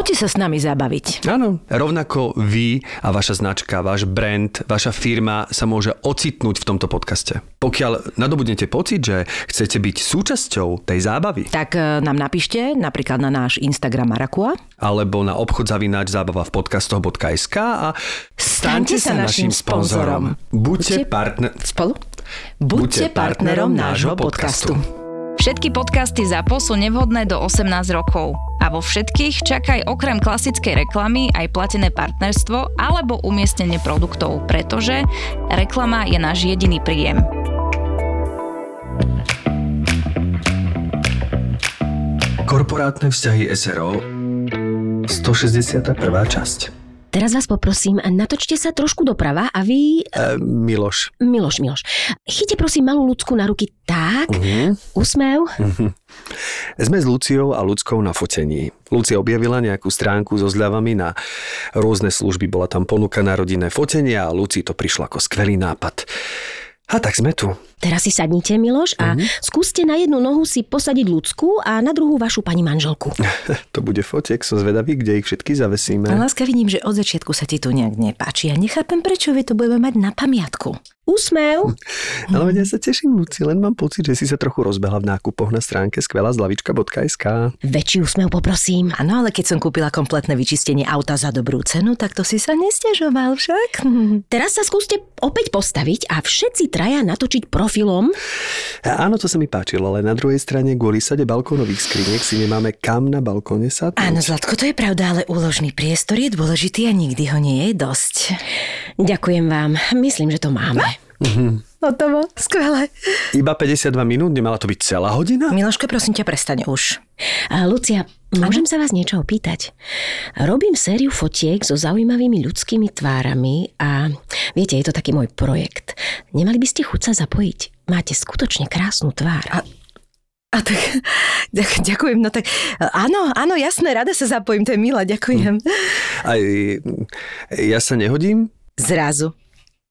Poďte sa s nami zabaviť. Áno, rovnako vy a vaša značka, váš brand, vaša firma sa môže ocitnúť v tomto podcaste. Pokiaľ nadobudnete pocit, že chcete byť súčasťou tej zábavy, Tak e, nám napíšte napríklad na náš Instagram Marakua. alebo na obchod zavináč zábava v podcastoch.sk a staňte sa našim sponzorom. Buďte partner... Spolu? Buďte partnerom nášho podcastu. Všetky podcasty ZAPO sú nevhodné do 18 rokov. A vo všetkých čakaj okrem klasickej reklamy aj platené partnerstvo alebo umiestnenie produktov, pretože reklama je náš jediný príjem. Korporátne vzťahy SRO 161. časť. Teraz vás poprosím, natočte sa trošku doprava a vy... E, Miloš. Miloš, Miloš, chyťte prosím malú ľudsku na ruky tak, Mhm. úsmev. Sme s Luciou a ľudskou na fotení. Lucia objavila nejakú stránku so zľavami na rôzne služby. Bola tam ponuka na rodinné fotenie a Lucii to prišlo ako skvelý nápad. A tak sme tu. Teraz si sadnite, Miloš, a skúste na jednu nohu si posadiť ľudskú a na druhú vašu pani manželku. To bude fotek, som zvedavý, kde ich všetky zavesíme. Láska, vidím, že od začiatku sa ti tu nejak nepáči. Ja nechápem, prečo vy to budeme mať na pamiatku. Úsmev. Ale ja sa teším, Luci, len mám pocit, že si sa trochu rozbehla v nákupoch na stránke skvelazlavička.sk. Väčší úsmev poprosím. Áno, ale keď som kúpila kompletné vyčistenie auta za dobrú cenu, tak to si sa nestiažoval však. Teraz sa skúste opäť postaviť a všetci traja natočiť profilom. A áno, to sa mi páčilo, ale na druhej strane kvôli sade balkónových skriniek si nemáme kam na balkóne sadnúť. Áno, Zlatko, to je pravda, ale úložný priestor je dôležitý a nikdy ho nie je dosť. Ďakujem vám. Myslím, že to máme. Hotovo, skvelé. Iba 52 minút, nemala to byť celá hodina? Miloško, prosím ťa, prestaň už. A Lucia, môžem sa vás niečo opýtať? Robím sériu fotiek so zaujímavými ľudskými tvárami a viete, je to taký môj projekt. Nemali by ste chuť sa zapojiť? Máte skutočne krásnu tvár. A- A tak, ďak- ďakujem, no tak, áno, áno, jasné, rada sa zapojím, to je milá, ďakujem. Aj, ja sa nehodím? Zrazu,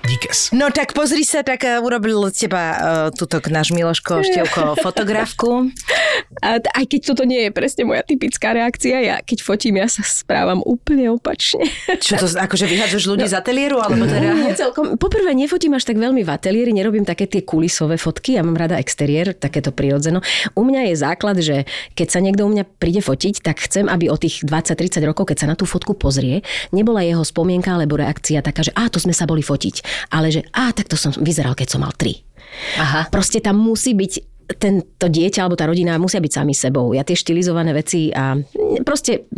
Díkes. No tak pozri sa, tak uh, urobil z teba uh, tuto náš Miloško Števko fotografku. A aj keď toto nie je presne moja typická reakcia, ja keď fotím, ja sa správam úplne opačne. Čo to, akože vyhadzuješ ľudí z ateliéru, alebo teda... Nie celkom. Poprvé nefotím až tak veľmi v ateliéri, nerobím také tie kulisové fotky, ja mám rada exteriér, takéto prirodzeno. U mňa je základ, že keď sa niekto u mňa príde fotiť, tak chcem, aby o tých 20-30 rokov, keď sa na tú fotku pozrie, nebola jeho spomienka alebo reakcia taká, že a to sme sa boli fotiť, ale že a takto som vyzeral, keď som mal 3. Aha. Proste tam musí byť tento dieťa alebo tá rodina musia byť sami sebou. Ja tie štilizované veci a proste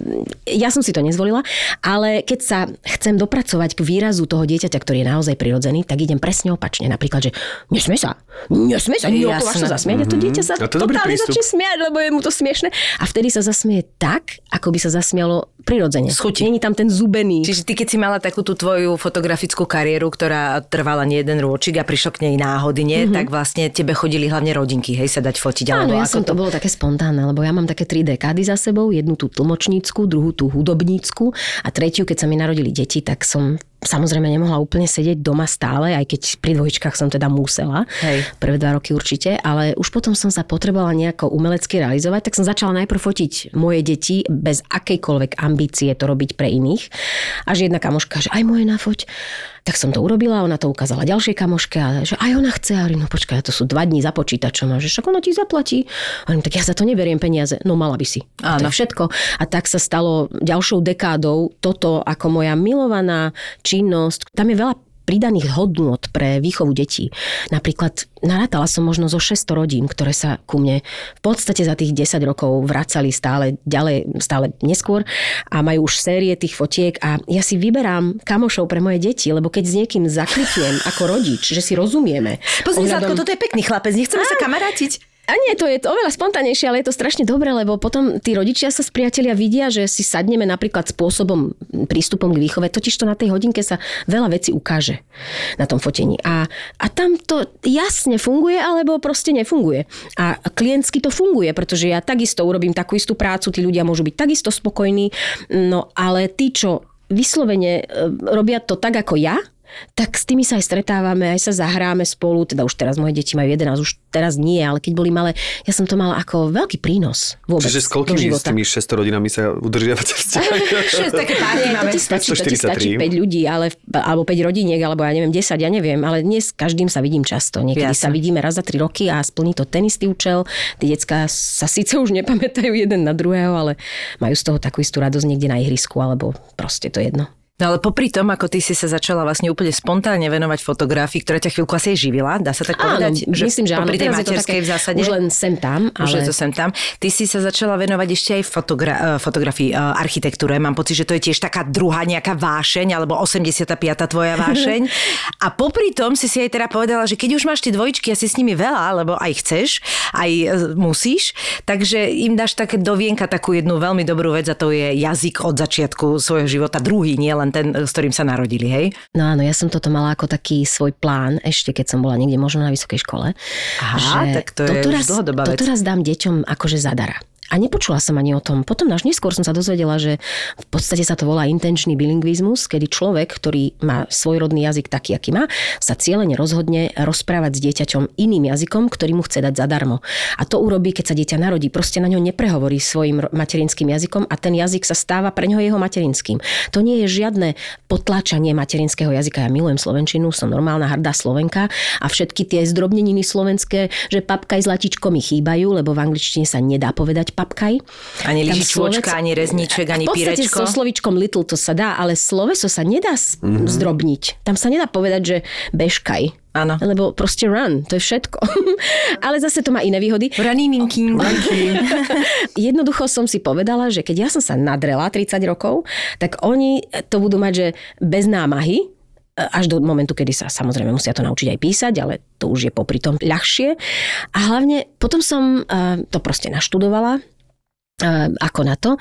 ja som si to nezvolila, ale keď sa chcem dopracovať k výrazu toho dieťaťa, ktorý je naozaj prirodzený, tak idem presne opačne. Napríklad, že nesmie sa, nesmie sa, nie Jasné. sa zasmieť a to dieťa sa A to je dobrý totálne začne smiať, lebo je mu to smiešne a vtedy sa zasmie tak, ako by sa zasmialo prirodzene. Z chuti. Není tam ten zubený. Čiže ty, keď si mala takú tú tvoju fotografickú kariéru, ktorá trvala nie jeden rôčik a prišlo k nej náhody, nie? Mm-hmm. tak vlastne tebe chodili hlavne rodinky, hej, sa dať fotiť. Áno, ja som, to bolo také spontánne, lebo ja mám také tri dekády za sebou, jednu tú tlmočnícku, druhú tú hudobnícku a tretiu, keď sa mi narodili deti, tak som samozrejme nemohla úplne sedieť doma stále, aj keď pri dvojčkách som teda musela. Hej. Prvé dva roky určite, ale už potom som sa potrebovala nejako umelecky realizovať, tak som začala najprv fotiť moje deti bez akejkoľvek ambície to robiť pre iných. Až jedna kamoška, že aj moje nafoť. Tak som to urobila, ona to ukázala ďalšej kamoške a že aj ona chce. A no počkaj, to sú dva dní za počítačom a že však ona ti zaplatí. A hovorím, tak ja za to neberiem peniaze. No mala by si. A to je všetko. A tak sa stalo ďalšou dekádou toto ako moja milovaná činnosť. Tam je veľa pridaných hodnôt pre výchovu detí. Napríklad narátala som možno zo 600 rodín, ktoré sa ku mne v podstate za tých 10 rokov vracali stále ďalej, stále neskôr a majú už série tých fotiek a ja si vyberám kamošov pre moje deti, lebo keď s niekým zakliknem ako rodič, že si rozumieme. Pozri, ohľadom- Zlatko, toto je pekný chlapec, nechceme sa kamarátiť. A nie, to je oveľa spontánejšie, ale je to strašne dobré, lebo potom tí rodičia sa s priatelia vidia, že si sadneme napríklad spôsobom, prístupom k výchove, totiž to na tej hodinke sa veľa vecí ukáže na tom fotení. A, a tam to jasne funguje, alebo proste nefunguje. A klientsky to funguje, pretože ja takisto urobím takú istú prácu, tí ľudia môžu byť takisto spokojní, no ale tí, čo vyslovene e, robia to tak ako ja, tak s tými sa aj stretávame, aj sa zahráme spolu, teda už teraz moje deti majú 11, už teraz nie, ale keď boli malé, ja som to mala ako veľký prínos vôbec Čiže s koľkými s tými 600 rodinami sa udržiavate vzťah? 6 také párty máme. To ti stačí, to ti stačí 5 ľudí, ale, alebo 5 rodiniek, alebo ja neviem, 10, ja neviem, ale dnes každým sa vidím často. Niekedy Jasne. sa vidíme raz za 3 roky a splní to ten istý účel. Tí decka sa síce už nepamätajú jeden na druhého, ale majú z toho takú istú radosť niekde na ihrisku, alebo proste to jedno. No ale popri tom, ako ty si sa začala vlastne úplne spontánne venovať fotografii, ktorá ťa chvíľku asi živila, dá sa tak áno, povedať? Že myslím, že popri áno. tej materskej v zásade. Už len sem tam. Ale... Už je to sem tam. Ty si sa začala venovať ešte aj fotogra- eh, fotografii, uh, architektúre. Mám pocit, že to je tiež taká druhá nejaká vášeň, alebo 85. tvoja vášeň. A popri tom si si aj teda povedala, že keď už máš tie dvojičky, asi s nimi veľa, lebo aj chceš, aj eh, musíš, takže im dáš také dovienka takú jednu veľmi dobrú vec a to je jazyk od začiatku svojho života, druhý, nie len ten, s ktorým sa narodili, hej? No áno, ja som toto mala ako taký svoj plán, ešte keď som bola niekde možno na vysokej škole. Aha, že tak to je toto už dlhodobá vec. Toto raz dám deťom akože zadara. A nepočula som ani o tom. Potom až neskôr som sa dozvedela, že v podstate sa to volá intenčný bilingvizmus, kedy človek, ktorý má svojrodný jazyk taký, aký má, sa cieľene rozhodne rozprávať s dieťaťom iným jazykom, ktorý mu chce dať zadarmo. A to urobí, keď sa dieťa narodí. Proste na ňo neprehovorí svojim materinským jazykom a ten jazyk sa stáva pre ňo jeho materinským. To nie je žiadne potláčanie materinského jazyka. Ja milujem slovenčinu, som normálna hrdá slovenka a všetky tie zdrobneniny slovenské, že papka aj zlatičko mi chýbajú, lebo v angličtine sa nedá povedať papkaj. Ani lyžičôčka, slovec... ani rezníček, ani pírečko. V podstate so slovičkom little to sa dá, ale sloveso sa nedá mm-hmm. zdrobniť. Tam sa nedá povedať, že bežkaj. Áno. Lebo proste run, to je všetko. Ale zase to má iné výhody. Runininky. Jednoducho som si povedala, že keď ja som sa nadrela 30 rokov, tak oni to budú mať, že bez námahy, až do momentu, kedy sa samozrejme musia to naučiť aj písať, ale to už je popri tom ľahšie. A hlavne potom som to proste naštudovala, ako na to.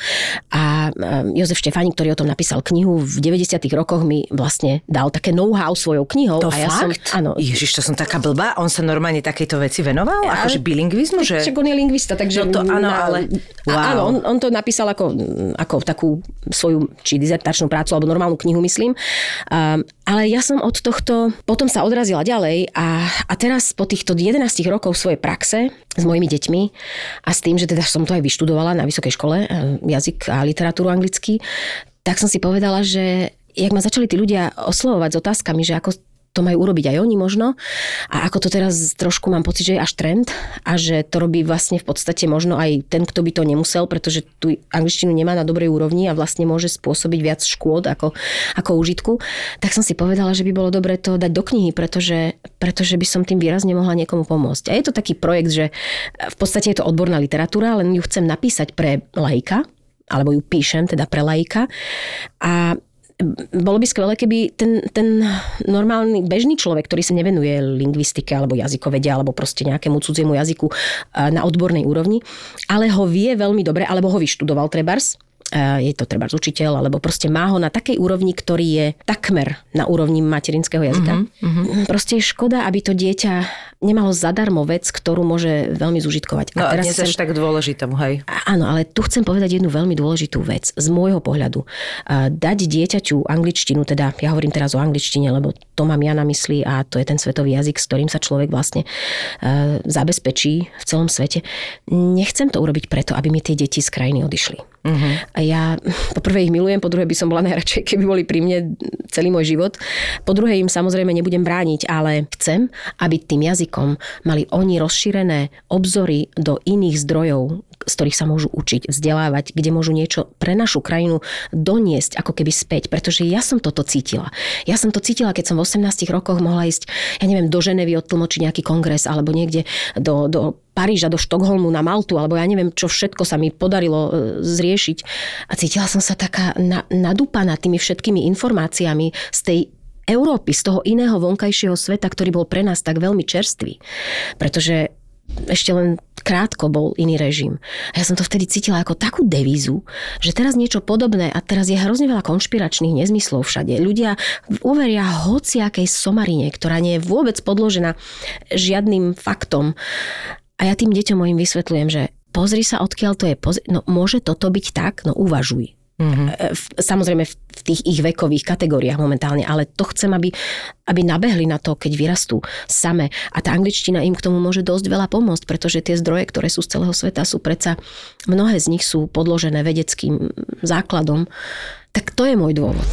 A Jozef Štefánik, ktorý o tom napísal knihu, v 90 rokoch mi vlastne dal také know-how svojou knihou. To a ja fakt? Som, áno. Ježiš, to som taká blbá. On sa normálne takejto veci venoval? Ja, akože bilingvizmu? Že... Však on je lingvista, takže... No to áno, ale... Wow. Áno, on, on to napísal ako, ako takú svoju, či dizertačnú prácu, alebo normálnu knihu, myslím. Um, ale ja som od tohto potom sa odrazila ďalej a, a teraz po týchto 11 rokov svojej praxe s mojimi deťmi a s tým, že teda som to aj vyštudovala na vysokej škole, eh, jazyk a literatúru anglicky, tak som si povedala, že jak ma začali tí ľudia oslovovať s otázkami, že ako to majú urobiť aj oni možno. A ako to teraz trošku mám pocit, že je až trend a že to robí vlastne v podstate možno aj ten, kto by to nemusel, pretože tu angličtinu nemá na dobrej úrovni a vlastne môže spôsobiť viac škôd ako, ako užitku, tak som si povedala, že by bolo dobre to dať do knihy, pretože, pretože by som tým výrazne mohla niekomu pomôcť. A je to taký projekt, že v podstate je to odborná literatúra, len ju chcem napísať pre laika, alebo ju píšem teda pre laika. A bolo by skvelé, keby ten, ten normálny bežný človek, ktorý sa nevenuje lingvistike alebo jazykovede alebo proste nejakému cudziemu jazyku na odbornej úrovni, ale ho vie veľmi dobre, alebo ho vyštudoval trebars, je to treba učiteľ, alebo proste má ho na takej úrovni, ktorý je takmer na úrovni materinského jazyka. Mm-hmm. Proste je škoda, aby to dieťa nemalo zadarmo vec, ktorú môže veľmi zužitkovať. No a teraz chcem... tak dôležitom, hej. Áno, ale tu chcem povedať jednu veľmi dôležitú vec z môjho pohľadu. Dať dieťaťu angličtinu, teda ja hovorím teraz o angličtine, lebo to mám ja na mysli a to je ten svetový jazyk, s ktorým sa človek vlastne zabezpečí v celom svete. Nechcem to urobiť preto, aby mi tie deti z krajiny odišli. Uh-huh. Ja po prvé ich milujem, po druhé by som bola najradšej, keby boli pri mne celý môj život. Po druhé im samozrejme nebudem brániť, ale chcem, aby tým jazykom mali oni rozšírené obzory do iných zdrojov, z ktorých sa môžu učiť, vzdelávať, kde môžu niečo pre našu krajinu doniesť ako keby späť, pretože ja som toto cítila. Ja som to cítila, keď som v 18 rokoch mohla ísť, ja neviem, do Ženevy odtlmočiť nejaký kongres alebo niekde do, do Paríža, do Štokholmu, na Maltu, alebo ja neviem, čo všetko sa mi podarilo e, zriešiť. A cítila som sa taká na, nadúpaná tými všetkými informáciami z tej Európy, z toho iného vonkajšieho sveta, ktorý bol pre nás tak veľmi čerstvý. Pretože ešte len krátko bol iný režim. A ja som to vtedy cítila ako takú devízu, že teraz niečo podobné a teraz je hrozne veľa konšpiračných nezmyslov všade. Ľudia uveria hociakej somarine, ktorá nie je vôbec podložená žiadnym faktom. A ja tým deťom mojim vysvetľujem, že pozri sa, odkiaľ to je. Pozri, no môže toto byť tak? No uvažuj. Mm-hmm. Samozrejme v tých ich vekových kategóriách momentálne, ale to chcem, aby, aby nabehli na to, keď vyrastú same. A tá angličtina im k tomu môže dosť veľa pomôcť, pretože tie zdroje, ktoré sú z celého sveta, sú predsa, mnohé z nich sú podložené vedeckým základom. Tak to je môj dôvod.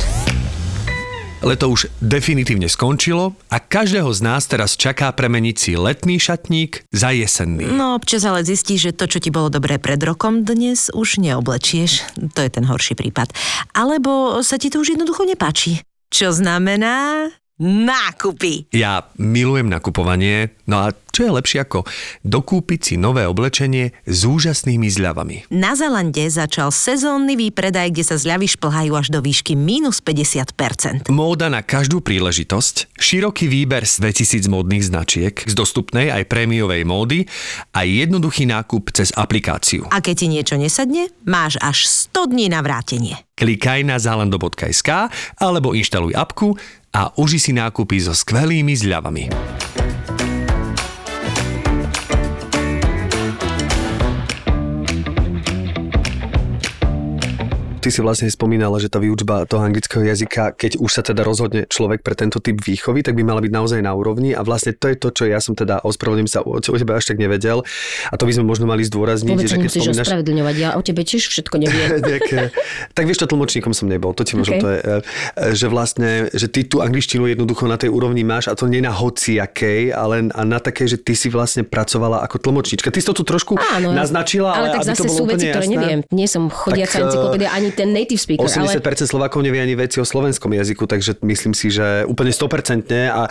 Leto už definitívne skončilo a každého z nás teraz čaká premeniť si letný šatník za jesenný. No občas ale zistíš, že to, čo ti bolo dobré pred rokom, dnes už neoblečieš. To je ten horší prípad. Alebo sa ti to už jednoducho nepáči. Čo znamená, nákupy. Ja milujem nakupovanie, no a čo je lepšie ako dokúpiť si nové oblečenie s úžasnými zľavami. Na Zalande začal sezónny výpredaj, kde sa zľavy šplhajú až do výšky minus 50%. Móda na každú príležitosť, široký výber z 2000 módnych značiek, z dostupnej aj prémiovej módy a jednoduchý nákup cez aplikáciu. A keď ti niečo nesadne, máš až 100 dní na vrátenie. Klikaj na zalando.sk alebo inštaluj apku a uži si nákupy so skvelými zľavami. Ty si vlastne spomínala, že tá výučba toho anglického jazyka, keď už sa teda rozhodne človek pre tento typ výchovy, tak by mala byť naozaj na úrovni a vlastne to je to, čo ja som teda ospravedlňujem sa o teba až tak nevedel a to by sme možno mali zdôrazniť. Vôbec že keď spomínaš... ospravedlňovať, ja o tebe tiež všetko neviem. tak vieš, to tlmočníkom som nebol, to ti možno okay. to je, e, že vlastne, že ty tú angličtinu jednoducho na tej úrovni máš a to nie na hociakej, ale na takej, že ty si vlastne pracovala ako tlmočníčka. Ty si to tu trošku Áno, naznačila, ale, ale tak zase sú veci, ktoré neviem. Nie som chodiaca encyklopédia ani ten native speaker. 80% ale... Slovákov nevie ani veci o slovenskom jazyku, takže myslím si, že úplne 100% a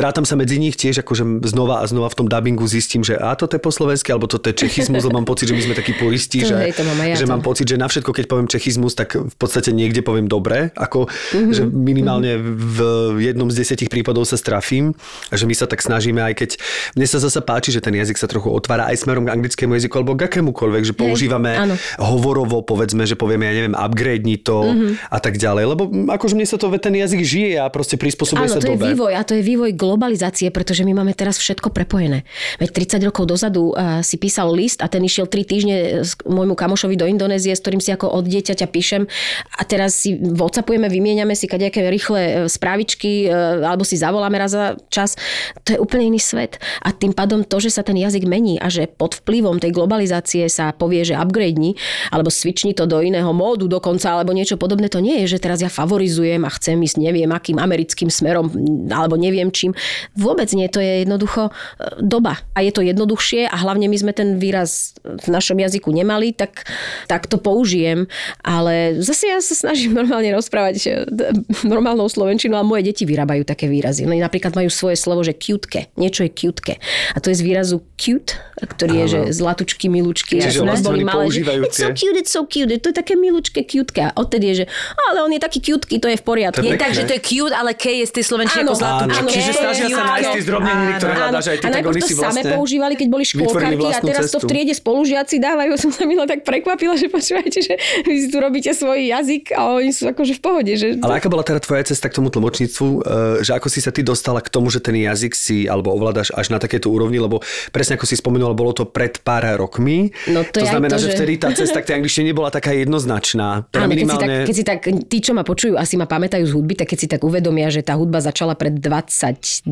rátam sa medzi nich tiež, akože znova a znova v tom dubbingu zistím, že a toto je po slovensky, alebo toto je čechizmus, lebo mám pocit, že my sme takí puristi, že, hej, to mám ja že to. mám pocit, že na všetko, keď poviem čechizmus, tak v podstate niekde poviem dobre, ako mm-hmm. že minimálne v jednom z desiatich prípadov sa strafím, a že my sa tak snažíme, aj keď mne sa zase páči, že ten jazyk sa trochu otvára aj smerom k anglickému jazyku alebo k akémukoľvek, že používame hej, hovorovo, povedzme, že povieme, ja neviem, upgrade upgradeni to mm-hmm. a tak ďalej. Lebo akože mne sa to, ten jazyk žije a proste prispôsobuje Áno, sa to dobe. je vývoj a to je vývoj globalizácie, pretože my máme teraz všetko prepojené. Veď 30 rokov dozadu uh, si písal list a ten išiel 3 týždne môjmu kamošovi do Indonézie, s ktorým si ako od dieťaťa píšem a teraz si whatsappujeme, vymieňame si kadejaké rýchle e, správičky uh, alebo si zavoláme raz za čas. To je úplne iný svet. A tým pádom to, že sa ten jazyk mení a že pod vplyvom tej globalizácie sa povie, že upgrade alebo switchni to do iného módu dokonca dokonca alebo niečo podobné. To nie je, že teraz ja favorizujem a chcem ísť neviem akým americkým smerom alebo neviem čím. Vôbec nie, to je jednoducho e, doba. A je to jednoduchšie a hlavne my sme ten výraz v našom jazyku nemali, tak, tak to použijem. Ale zase ja sa snažím normálne rozprávať normálnou slovenčinou a moje deti vyrábajú také výrazy. No, napríklad majú svoje slovo, že cute. Niečo je cute. A to je z výrazu cute, ktorý je, že zlatučky, milučky. Čiže vlastne boli malé, že, it's so cute, it's so cute. To je také milučké, cute cute. A odtedy je, že ale on je taký cute, to je v poriadku. je tak, že to je cute, ale K je z tej slovenčiny ako zlatúčka. Čiže snažia sa nájsť tie zdrobneniny, ktoré hľadáš aj ty, tak oni si vlastne same používali, keď boli škôlkarky a teraz to v triede spolužiaci dávajú. Som sa milo tak prekvapila, že počúvajte, že vy si tu robíte svoj jazyk a oni sú akože v pohode. Že... Ale aká bola teda tvoja cesta k tomu tlmočníctvu, e, že ako si sa ty dostala k tomu, že ten jazyk si alebo ovládaš až na takéto úrovni, lebo presne ako si spomenula, bolo to pred pár rokmi. No to, to znamená, to, že... že vtedy tá cesta k tej angličtine nebola taká jednoznačná. Teda Áno, minimálne... keď, si tak, keď si tak, tí, čo ma počujú, asi ma pamätajú z hudby, tak keď si tak uvedomia, že tá hudba začala pred 20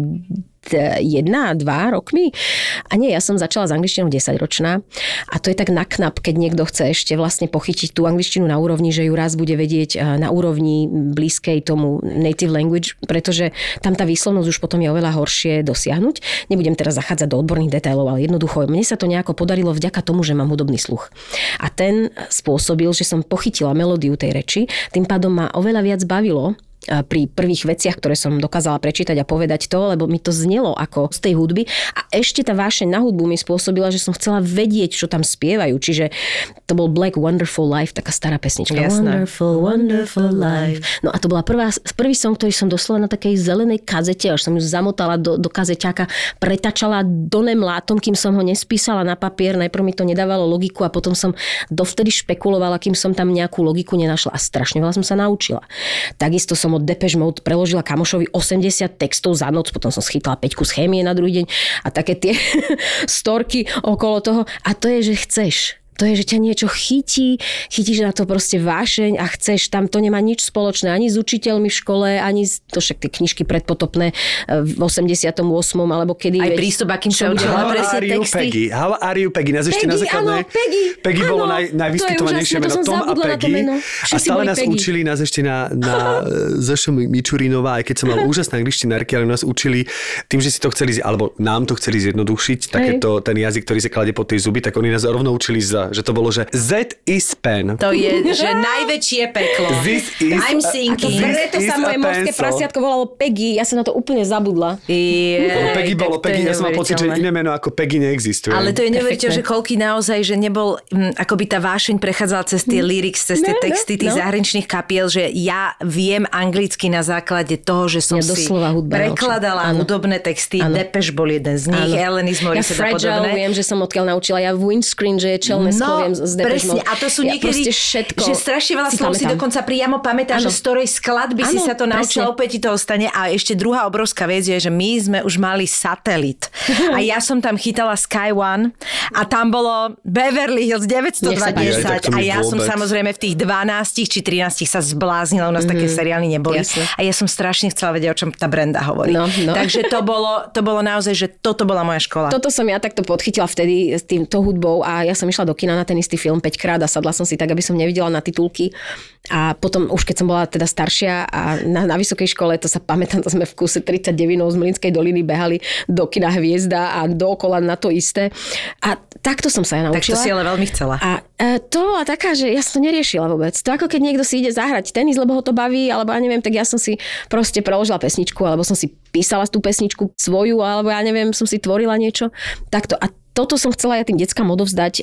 jedna, dva rokmi. A nie, ja som začala s angličtinou 10 ročná a to je tak na knap, keď niekto chce ešte vlastne pochytiť tú angličtinu na úrovni, že ju raz bude vedieť eh, na úrovni blízkej tomu native language, pretože tam tá výslovnosť už potom je oveľa horšie dosiahnuť. Nebudem teraz zachádzať do odborných detailov, ale jednoducho mne sa to nejako podarilo vďaka tomu, že mám hudobný sluch. A ten spôsobil, že som pochytila melódiu tej reči, tým pádom ma oveľa viac bavilo pri prvých veciach, ktoré som dokázala prečítať a povedať to, lebo mi to znelo ako z tej hudby. A ešte tá vášeň na hudbu mi spôsobila, že som chcela vedieť, čo tam spievajú. Čiže to bol Black Wonderful Life, taká stará pesnička. Jasné. Wonderful, wonderful life. No a to bola prvá, prvý song, ktorý som doslova na takej zelenej kazete, až som ju zamotala do, do kazeťáka, pretačala donem látom, kým som ho nespísala na papier. Najprv mi to nedávalo logiku a potom som dovtedy špekulovala, kým som tam nejakú logiku nenašla. A strašne veľa som sa naučila. Takisto som od Depeche Mode preložila kamošovi 80 textov za noc, potom som schytala 5 z chémie na druhý deň a také tie storky okolo toho. A to je, že chceš to je, že ťa niečo chytí, chytíš na to proste vášeň a chceš, tam to nemá nič spoločné ani s učiteľmi v škole, ani z, to však tie knižky predpotopné e, v 88. alebo kedy. Aj veď, prístup, akým sa učila How presne are you, texty. Peggy? How are you, Peggy? Nás ešte na Peggy, základnej... áno, Peggy, Peggy bolo áno, naj, to je najvyskytovanejšie to meno Tom a na to Peggy. meno. A stále nás Peggy. učili, nás ešte na, na ZŠM Mičurinová, aj keď som mal úžasné angličtinárky, ale nás učili tým, že si to chceli, alebo nám to chceli zjednodušiť, takéto, ten jazyk, ktorý sa kladie pod tie zuby, tak oni nás rovno učili, za, že to bolo, že Z is pen. To je, že najväčšie peklo. This is I'm a-. This Preto is sa a moje morské prasiatko volalo Peggy, ja som na to úplne zabudla. Je, Lebo Peggy bolo, to Peggy, ja som mal pocit, že iné meno ako Peggy neexistuje. Ale to je neuveriteľné, že koľký naozaj, že nebol, hm, akoby tá vášeň prechádzala cez tie lyrics, cez tie No, no, texty tých no. zahraničných kapiel, že ja viem anglicky na základe toho, že som Ja si hudba prekladala. Áno. hudobné texty. Áno. Depeche bol jeden z nich, Áno. Alanis Ja Morissette a podobné. viem, že som odkiaľ naučila. Ja windscreen, že je čelné sklo, viem z No, presne. A to sú ja niekedy, všetko že strašne veľa slov si dokonca priamo pamätáš, že z ktorej skladby si Áno, sa to naučila, opäť ti to ostane. A ešte druhá obrovská vec je, že my sme už mali satelit. A ja som tam chytala Sky One a tam bolo Beverly Hills Nech sa páči. Aj, tak to 910 a ja som samozrejme v tých 12 či 13 sa zbláznila, u nás také seriály neboli. Jasne. A ja som strašne chcela vedieť, o čom tá Brenda hovorí. No, no. Takže to bolo, to bolo naozaj, že toto bola moja škola. Toto som ja takto podchytila vtedy s týmto hudbou a ja som išla do kina na ten istý film 5 krát a sadla som si tak, aby som nevidela na titulky. A potom už keď som bola teda staršia a na, na vysokej škole, to sa pamätám, to sme v kuse 39 z Mlinskej doliny behali do kina Hviezda a dookola na to isté. A takto som sa ja tak to naučila. si ale veľmi chcela. A e, to bola taká, že ja som to neriešila vôbec. To ako keď niekto si ide zahrať tenis, lebo ho to baví, alebo ja neviem, tak ja som si proste preložila pesničku, alebo som si písala tú pesničku svoju, alebo ja neviem, som si tvorila niečo. Takto. A toto som chcela ja tým deckám odovzdať e,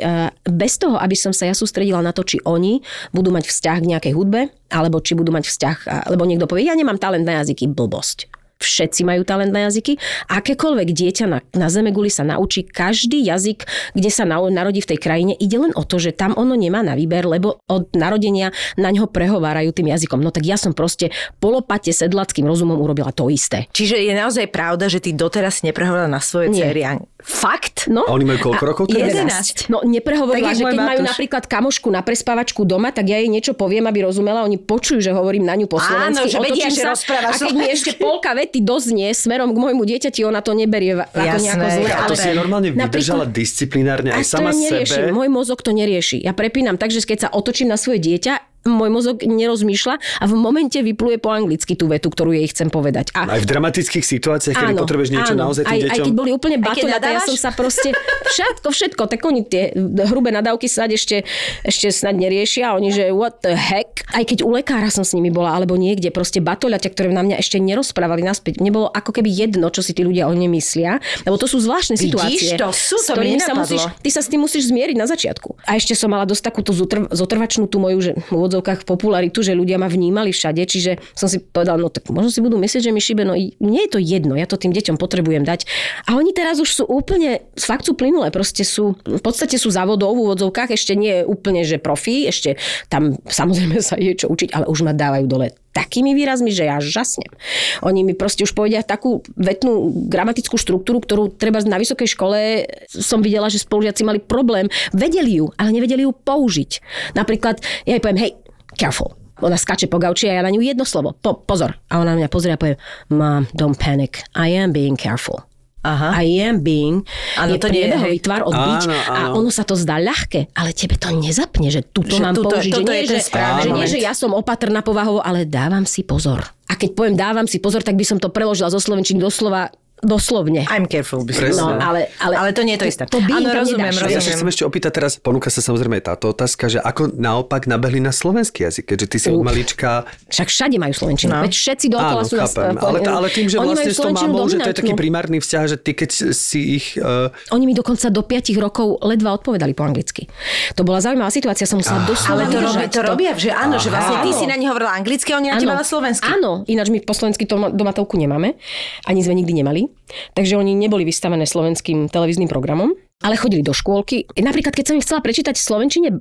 bez toho, aby som sa ja sústredila na to, či oni budú mať vzťah k nejakej hudbe, alebo či budú mať vzťah, a- lebo niekto povie, ja nemám talent na jazyky, blbosť. Všetci majú talent na jazyky. Akékoľvek dieťa na, na Zemeguli sa naučí každý jazyk, kde sa na, narodí v tej krajine. Ide len o to, že tam ono nemá na výber, lebo od narodenia na ňo prehovárajú tým jazykom. No tak ja som proste polopate sedlackým rozumom urobila to isté. Čiže je naozaj pravda, že ty doteraz neprehovorila na svoje a- Fakt? No, A oni majú koľko rokov teraz? 11. No neprehovorila, Tak že keď majú Matúš. napríklad kamošku na prespávačku doma, tak ja jej niečo poviem, aby rozumela, oni počujú, že hovorím na ňu po Áno, slovensky, že vedia, že sa rozprávaš a keď mi ešte polka vety doznie smerom k môjmu dieťati, ona to neberie va- ako Jasné, nejako zle. A to ale si normálne vydržala disciplinárne a aj sama to ja neriešim. sebe. Môj mozog to nerieši. Ja prepínam tak, že keď sa otočím na svoje dieťa, môj mozog nerozmýšľa a v momente vypluje po anglicky tú vetu, ktorú jej chcem povedať. A Aj v dramatických situáciách, kedy potrebuješ niečo áno. naozaj tým aj, deťom... Aj keď boli úplne keď batoľaté, ja som sa proste... Všetko, všetko. Tak oni tie hrubé nadávky snad ešte, ešte snad neriešia. Oni, že what the heck. Aj keď u lekára som s nimi bola, alebo niekde, proste batoľaťa, ktoré na mňa ešte nerozprávali naspäť. Mne bolo ako keby jedno, čo si tí ľudia o mne myslia. Lebo to sú zvláštne Vidíš, situácie. to sú, to mi sa musíš, ty sa s tým musíš zmieriť na začiatku. A ešte som mala dosť takúto zotrv, zotrvačnú tú moju, že úvodzovkách popularitu, že ľudia ma vnímali všade, čiže som si povedala, no tak možno si budú myslieť, že mi šibe, no mne je to jedno, ja to tým deťom potrebujem dať. A oni teraz už sú úplne, fakt sú plynulé, proste sú, v podstate sú závodov v úvodzovkách, ešte nie úplne, že profi, ešte tam samozrejme sa je čo učiť, ale už ma dávajú dole takými výrazmi, že ja žasnem. Oni mi proste už povedia takú vetnú gramatickú štruktúru, ktorú treba na vysokej škole som videla, že spolužiaci mali problém. Vedeli ju, ale nevedeli ju použiť. Napríklad, ja jej poviem, hej, careful. Ona skače po gauči a ja na ňu jedno slovo. Po, pozor. A ona na mňa pozrie a povie, mom, don't panic. I am being careful. Aha. I am being Áno, je to nie je, priebehový tvar odbiť Áno, a áno. ono sa to zdá ľahké, ale tebe to nezapne, že tuto Že mám tuto- použiť, že toto nie, je že, že, nie, že ja som opatrná povahovo, ale dávam si pozor. A keď poviem dávam si pozor, tak by som to preložila zo slovenčiny doslova Doslovne. I'm careful by som. No, ale, ale, ale to nie je to isté. To by Áno, rozumiem. A ja sa rozumiem. chcem ešte opýtať teraz, ponúka sa samozrejme táto otázka, že ako naopak nabehli na slovenský jazyk, keďže ty si od malička... Však všade majú slovenčinu. No. Veď všetci dookola Áno, sú na chápem. Ale, ale tým, že Oni vlastne s tou mamou, že to je taký primárny vzťah, že ty keď si ich... Uh, Oni mi dokonca do 5 rokov ledva odpovedali po anglicky. To bola zaujímavá situácia, som musela doslova Ale to, robí, to robia, že áno, že vlastne ty si na nich hovorila anglicky a oni na teba na slovensky. Áno, ináč my po slovensky domatelku nemáme, ani sme nikdy nemali, takže oni neboli vystavené slovenským televíznym programom, ale chodili do škôlky. Napríklad, keď som im chcela prečítať v slovenčine e,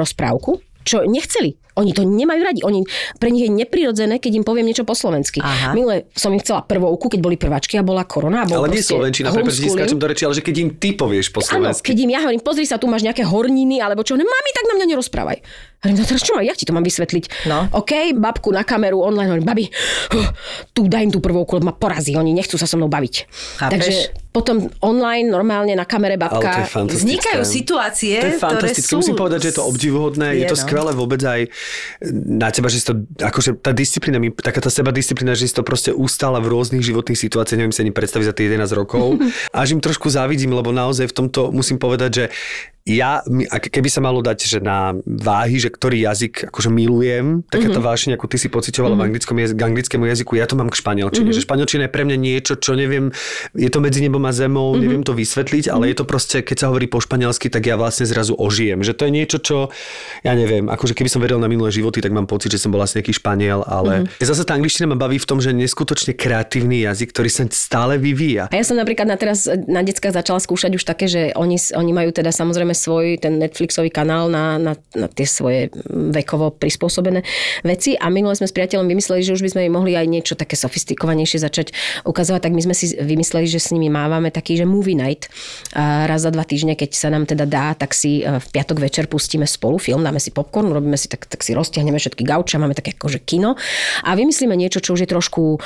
rozprávku, čo nechceli. Oni to nemajú radi. Oni, pre nich je neprirodzené, keď im poviem niečo po slovensky. Aha. Minule som im chcela prvouku, keď boli prváčky a bola korona. A bol ale nie slovenčina, prepáč, do reči, ale že keď im ty povieš po Áno, slovensky. keď im ja hovorím, pozri sa, tu máš nejaké horniny, alebo čo, ne, mami, tak na mňa nerozprávaj. Hovorím, no teraz čo mám, ja ti to mám vysvetliť. No. OK, babku na kameru online, hovorím, babi, huh, tu daj im tú prvou lebo ma porazí, oni nechcú sa so mnou baviť. Chápeš? Takže potom online, normálne na kamere Ale to babka. Vznikajú situácie, To je ktoré fantastické. sú... Musím povedať, že je to obdivuhodné. Je, Je, to no. skvelé vôbec aj na teba, že si to, akože tá disciplína, mi- taká tá seba disciplína, že si to proste ustála v rôznych životných situáciách, neviem si ani predstaviť za tých 11 rokov. Až im trošku závidím, lebo naozaj v tomto musím povedať, že ja, keby sa malo dať že na váhy, že ktorý jazyk akože milujem, takáto vášeň, ako ty si pocitovala v anglickom jazyku, k anglickému jazyku, ja to mám k španielčine. Že španielčina je pre mňa niečo, čo neviem, je to medzi nebom a zemou, neviem to vysvetliť, ale je to proste, keď sa hovorí po španielsky, tak ja vlastne zrazu ožijem. Že to je niečo, čo, ja neviem, akože keby som vedel na minulé životy, tak mám pocit, že som bol vlastne nejaký španiel, ale zase tá angličtina ma baví v tom, že je neskutočne kreatívny jazyk, ktorý sa stále vyvíja. A ja som napríklad na teraz na deckách začala skúšať už také, že oni, oni majú teda samozrejme svoj ten Netflixový kanál na, na, na tie svoje vekovo prispôsobené veci. A minule sme s priateľom vymysleli, že už by sme im mohli aj niečo také sofistikovanejšie začať ukazovať, tak my sme si vymysleli, že s nimi mávame taký, že movie night. A raz za dva týždne, keď sa nám teda dá, tak si e, v piatok večer pustíme spolu film, dáme si popcorn, robíme si tak, tak si roztiahneme všetky gauče, máme také akože kino. A vymyslíme niečo, čo už je trošku e,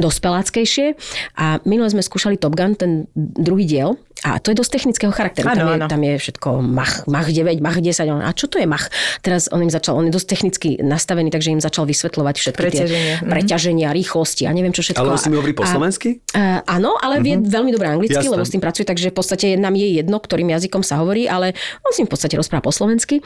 dospeláckejšie. A minule sme skúšali Top Gun, ten druhý diel a to je dosť technického charakteru. Áno, tam, je, áno. tam je všetko Mach, Mach 9, Mach 10. on- A čo to je Mach? Teraz on im začal, on je dosť technicky nastavený, takže im začal vysvetľovať všetky Preťaženie, tie mhm. preťaženia, rýchlosti a neviem čo všetko. Ale on s nimi hovorí po A- slovensky? Uh, áno, ale vie veľmi dobre anglicky, Jasné. lebo s tým pracuje, takže v podstate nám je jedno, ktorým jazykom sa hovorí, ale on s ním v podstate rozpráva po slovensky.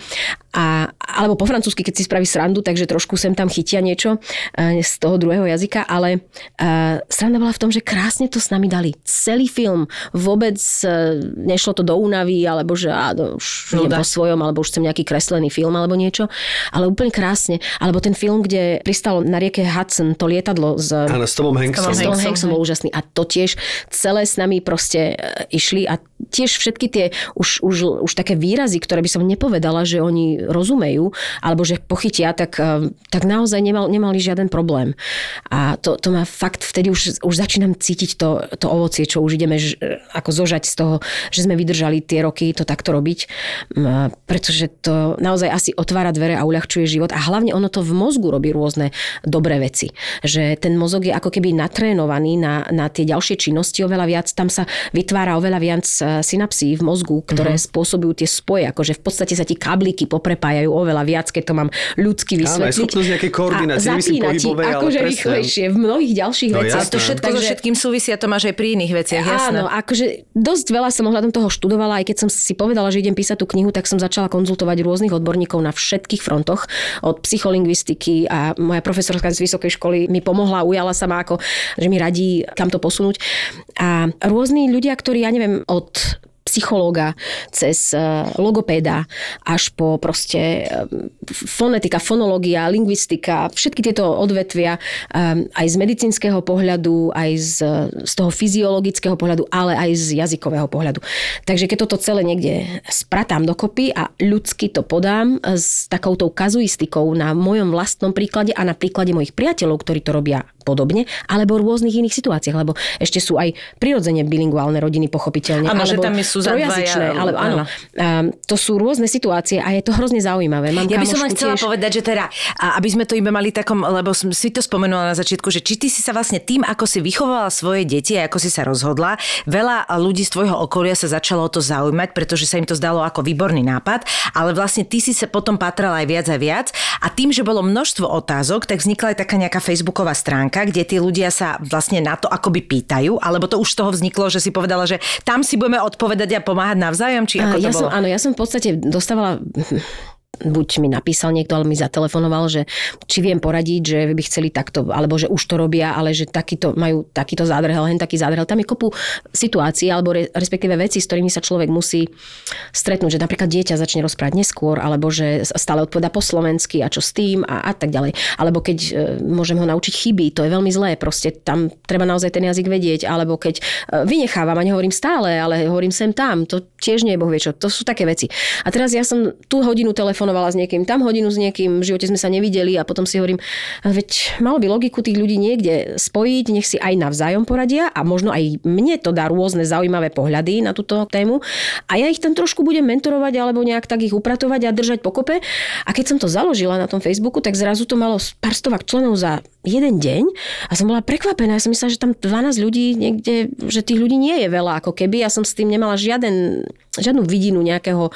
A, alebo po francúzsky, keď si spraví srandu, takže trošku sem tam chytia niečo uh, z toho druhého jazyka, ale uh, sranda bola v tom, že krásne to s nami dali. Celý film, vôbec uh, nešlo to do únavy, alebo že á, no, už idem Nuda. po svojom, alebo už chcem nejaký kreslený film alebo niečo, ale úplne krásne. Alebo ten film, kde pristalo na rieke Hudson to lietadlo z Áno, s Tomom Hanksom. Tomom s Tom Hanksom, Hanksom bol úžasný a to tiež celé s nami proste e, išli a tiež všetky tie už, už, už také výrazy, ktoré by som nepovedala, že oni rozumejú alebo že pochytia, tak, e, tak naozaj nemal, nemali žiaden problém. A to, to ma fakt vtedy už, už začínam cítiť to, to ovocie, čo už ideme ž, ako zožať z toho, že sme vydržali tie roky to takto robiť, pretože to naozaj asi otvára dvere a uľahčuje život a hlavne ono to v mozgu robí rôzne dobré veci. Že ten mozog je ako keby natrénovaný na, na tie ďalšie činnosti oveľa viac, tam sa vytvára oveľa viac e, synapsí v mozgu, ktoré uh-huh. spôsobujú tie spoje, akože v podstate sa ti kabliky poprepájajú oveľa viac, keď to mám ľudsky Áno, vysvetliť. aj schopnosť nejakej koordinácie, ti pohybovej, ale akože presne. rýchlejšie v mnohých ďalších No veciach. jasné. To všetko so všetkým súvisí a to máš aj pri iných veciach, jasné. Áno, akože dosť veľa som ohľadom toho študovala, aj keď som si povedala, že idem písať tú knihu, tak som začala konzultovať rôznych odborníkov na všetkých frontoch, od psycholingvistiky a moja profesorka z vysokej školy mi pomohla, ujala sa ma ako, že mi radí, kam to posunúť. A rôzni ľudia, ktorí, ja neviem, od psychológa, cez eh, logopéda, až po proste eh, fonetika, fonológia, lingvistika, všetky tieto odvetvia eh, aj z medicínskeho pohľadu, aj z, z toho fyziologického pohľadu, ale aj z jazykového pohľadu. Takže keď toto celé niekde spratám dokopy a ľudsky to podám s takoutou kazuistikou na mojom vlastnom príklade a na príklade mojich priateľov, ktorí to robia podobne, alebo v rôznych iných situáciách, lebo ešte sú aj prirodzene bilinguálne rodiny pochopiteľne. Áno, že tam sú za trojazyčné, dvaja, ale áno. Um, to sú rôzne situácie a je to hrozne zaujímavé. Mám Ja by som len chcela tiež- povedať, že teda, aby sme to iba mali takom, lebo som si to spomenula na začiatku, že či ty si sa vlastne tým, ako si vychovala svoje deti a ako si sa rozhodla, veľa ľudí z tvojho okolia sa začalo o to zaujímať, pretože sa im to zdalo ako výborný nápad, ale vlastne ty si sa potom patrala aj viac a viac a tým, že bolo množstvo otázok, tak vznikla aj taká nejaká facebooková stránka, kde tí ľudia sa vlastne na to akoby pýtajú, alebo to už z toho vzniklo, že si povedala, že tam si budeme odpovedať a pomáhať navzájom, či ako A to ja bolo? som, áno, ja som v podstate dostávala buď mi napísal niekto, ale mi zatelefonoval, že či viem poradiť, že by chceli takto, alebo že už to robia, ale že takýto, majú takýto zádrhel, hen taký zádrhel. Tam je kopu situácií, alebo re, respektíve veci, s ktorými sa človek musí stretnúť, že napríklad dieťa začne rozprávať neskôr, alebo že stále odpoveda po slovensky a čo s tým a, a tak ďalej. Alebo keď e, môžem ho naučiť chyby, to je veľmi zlé, proste tam treba naozaj ten jazyk vedieť, alebo keď e, vynechávam a nehovorím stále, ale hovorím sem tam, to tiež nie je boh čo, to sú také veci. A teraz ja som tú hodinu telefonovala s niekým, tam hodinu s niekým, v živote sme sa nevideli a potom si hovorím, veď malo by logiku tých ľudí niekde spojiť, nech si aj navzájom poradia a možno aj mne to dá rôzne zaujímavé pohľady na túto tému a ja ich tam trošku budem mentorovať alebo nejak tak ich upratovať a držať pokope. A keď som to založila na tom Facebooku, tak zrazu to malo pár stovák členov za jeden deň a som bola prekvapená. Ja som myslela, že tam 12 ľudí niekde, že tých ľudí nie je veľa ako keby. Ja som s tým nemala žiaden, žiadnu vidinu nejakého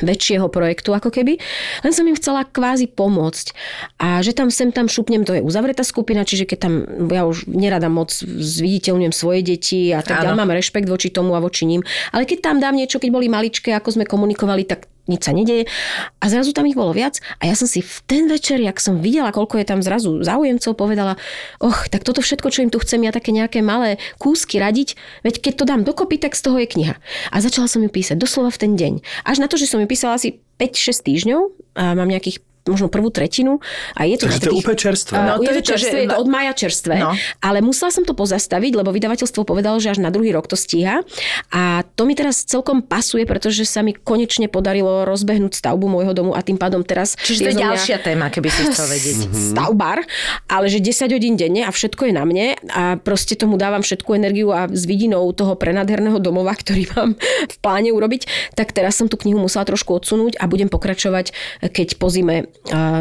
väčšieho projektu ako keby. Len som im chcela kvázi pomôcť. A že tam sem tam šupnem, to je uzavretá skupina, čiže keď tam, ja už nerada moc zviditeľňujem svoje deti a tak ďalej, mám rešpekt voči tomu a voči ním. Ale keď tam dám niečo, keď boli maličké, ako sme komunikovali, tak nič sa nedeje. A zrazu tam ich bolo viac. A ja som si v ten večer, jak som videla, koľko je tam zrazu záujemcov, povedala, och, tak toto všetko, čo im tu chcem, ja také nejaké malé kúsky radiť, veď keď to dám dokopy, tak z toho je kniha. A začala som ju písať doslova v ten deň. Až na to, že som ju písala asi 5-6 týždňov a mám nejakých možno prvú tretinu. A je to Takže to je úplne čerstvé. No, No, to je je to to, čerstvé, je to od mája čerstvé. No. Ale musela som to pozastaviť, lebo vydavateľstvo povedalo, že až na druhý rok to stíha. A to mi teraz celkom pasuje, pretože sa mi konečne podarilo rozbehnúť stavbu môjho domu a tým pádom teraz... Čiže to je ďalšia téma, keby si chcel vedieť. stavbar, ale že 10 hodín denne a všetko je na mne a proste tomu dávam všetku energiu a s vidinou toho prenadherného domova, ktorý mám v pláne urobiť, tak teraz som tú knihu musela trošku odsunúť a budem pokračovať, keď po zime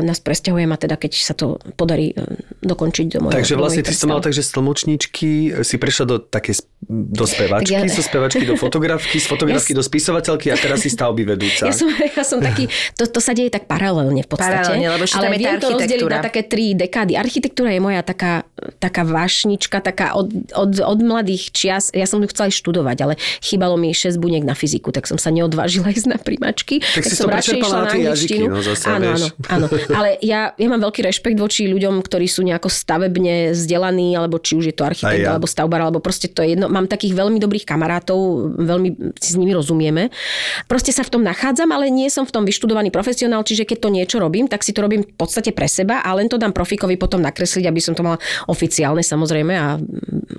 nás presťahujem a teda keď sa to podarí e, dokončiť do mojej Takže vlastne ty si to mal tak, že z tlmočníčky si prešla do také do spevačky, Tak ja- zo spevačky do fotografky, z fotografky Ja do spisovateľky a teraz si stavby vedúca. Ja som, ja som taký, to, to sa deje tak paralelne v podstate. Paralelne, lebo ale tam je viem to rozdeliť na také tri dekády. Architektúra je moja taká, taká vášnička, taká od, od, od mladých čias. Ja som ju chcela aj študovať, ale chýbalo mi 6 buniek na fyziku, tak som sa neodvážila ísť na príjmačky. Tak si som to radšej prečerpala išla na tie jazyky, no zase, áno, vieš. áno, áno. Ale ja, ja mám veľký rešpekt voči ľuďom, ktorí sú nejako stavebne vzdelaní, alebo či už je to architekt, ja. alebo stavbar, alebo proste to je jedno. Mám takých veľmi dobrých kamarátov, veľmi si s nimi rozumieme. Proste sa v tom nachádzam, ale nie som v tom vyštudovaný profesionál, čiže keď to niečo robím, tak si to robím v podstate pre seba a len to dám profikovi potom nakresliť, aby som to mala oficiálne samozrejme a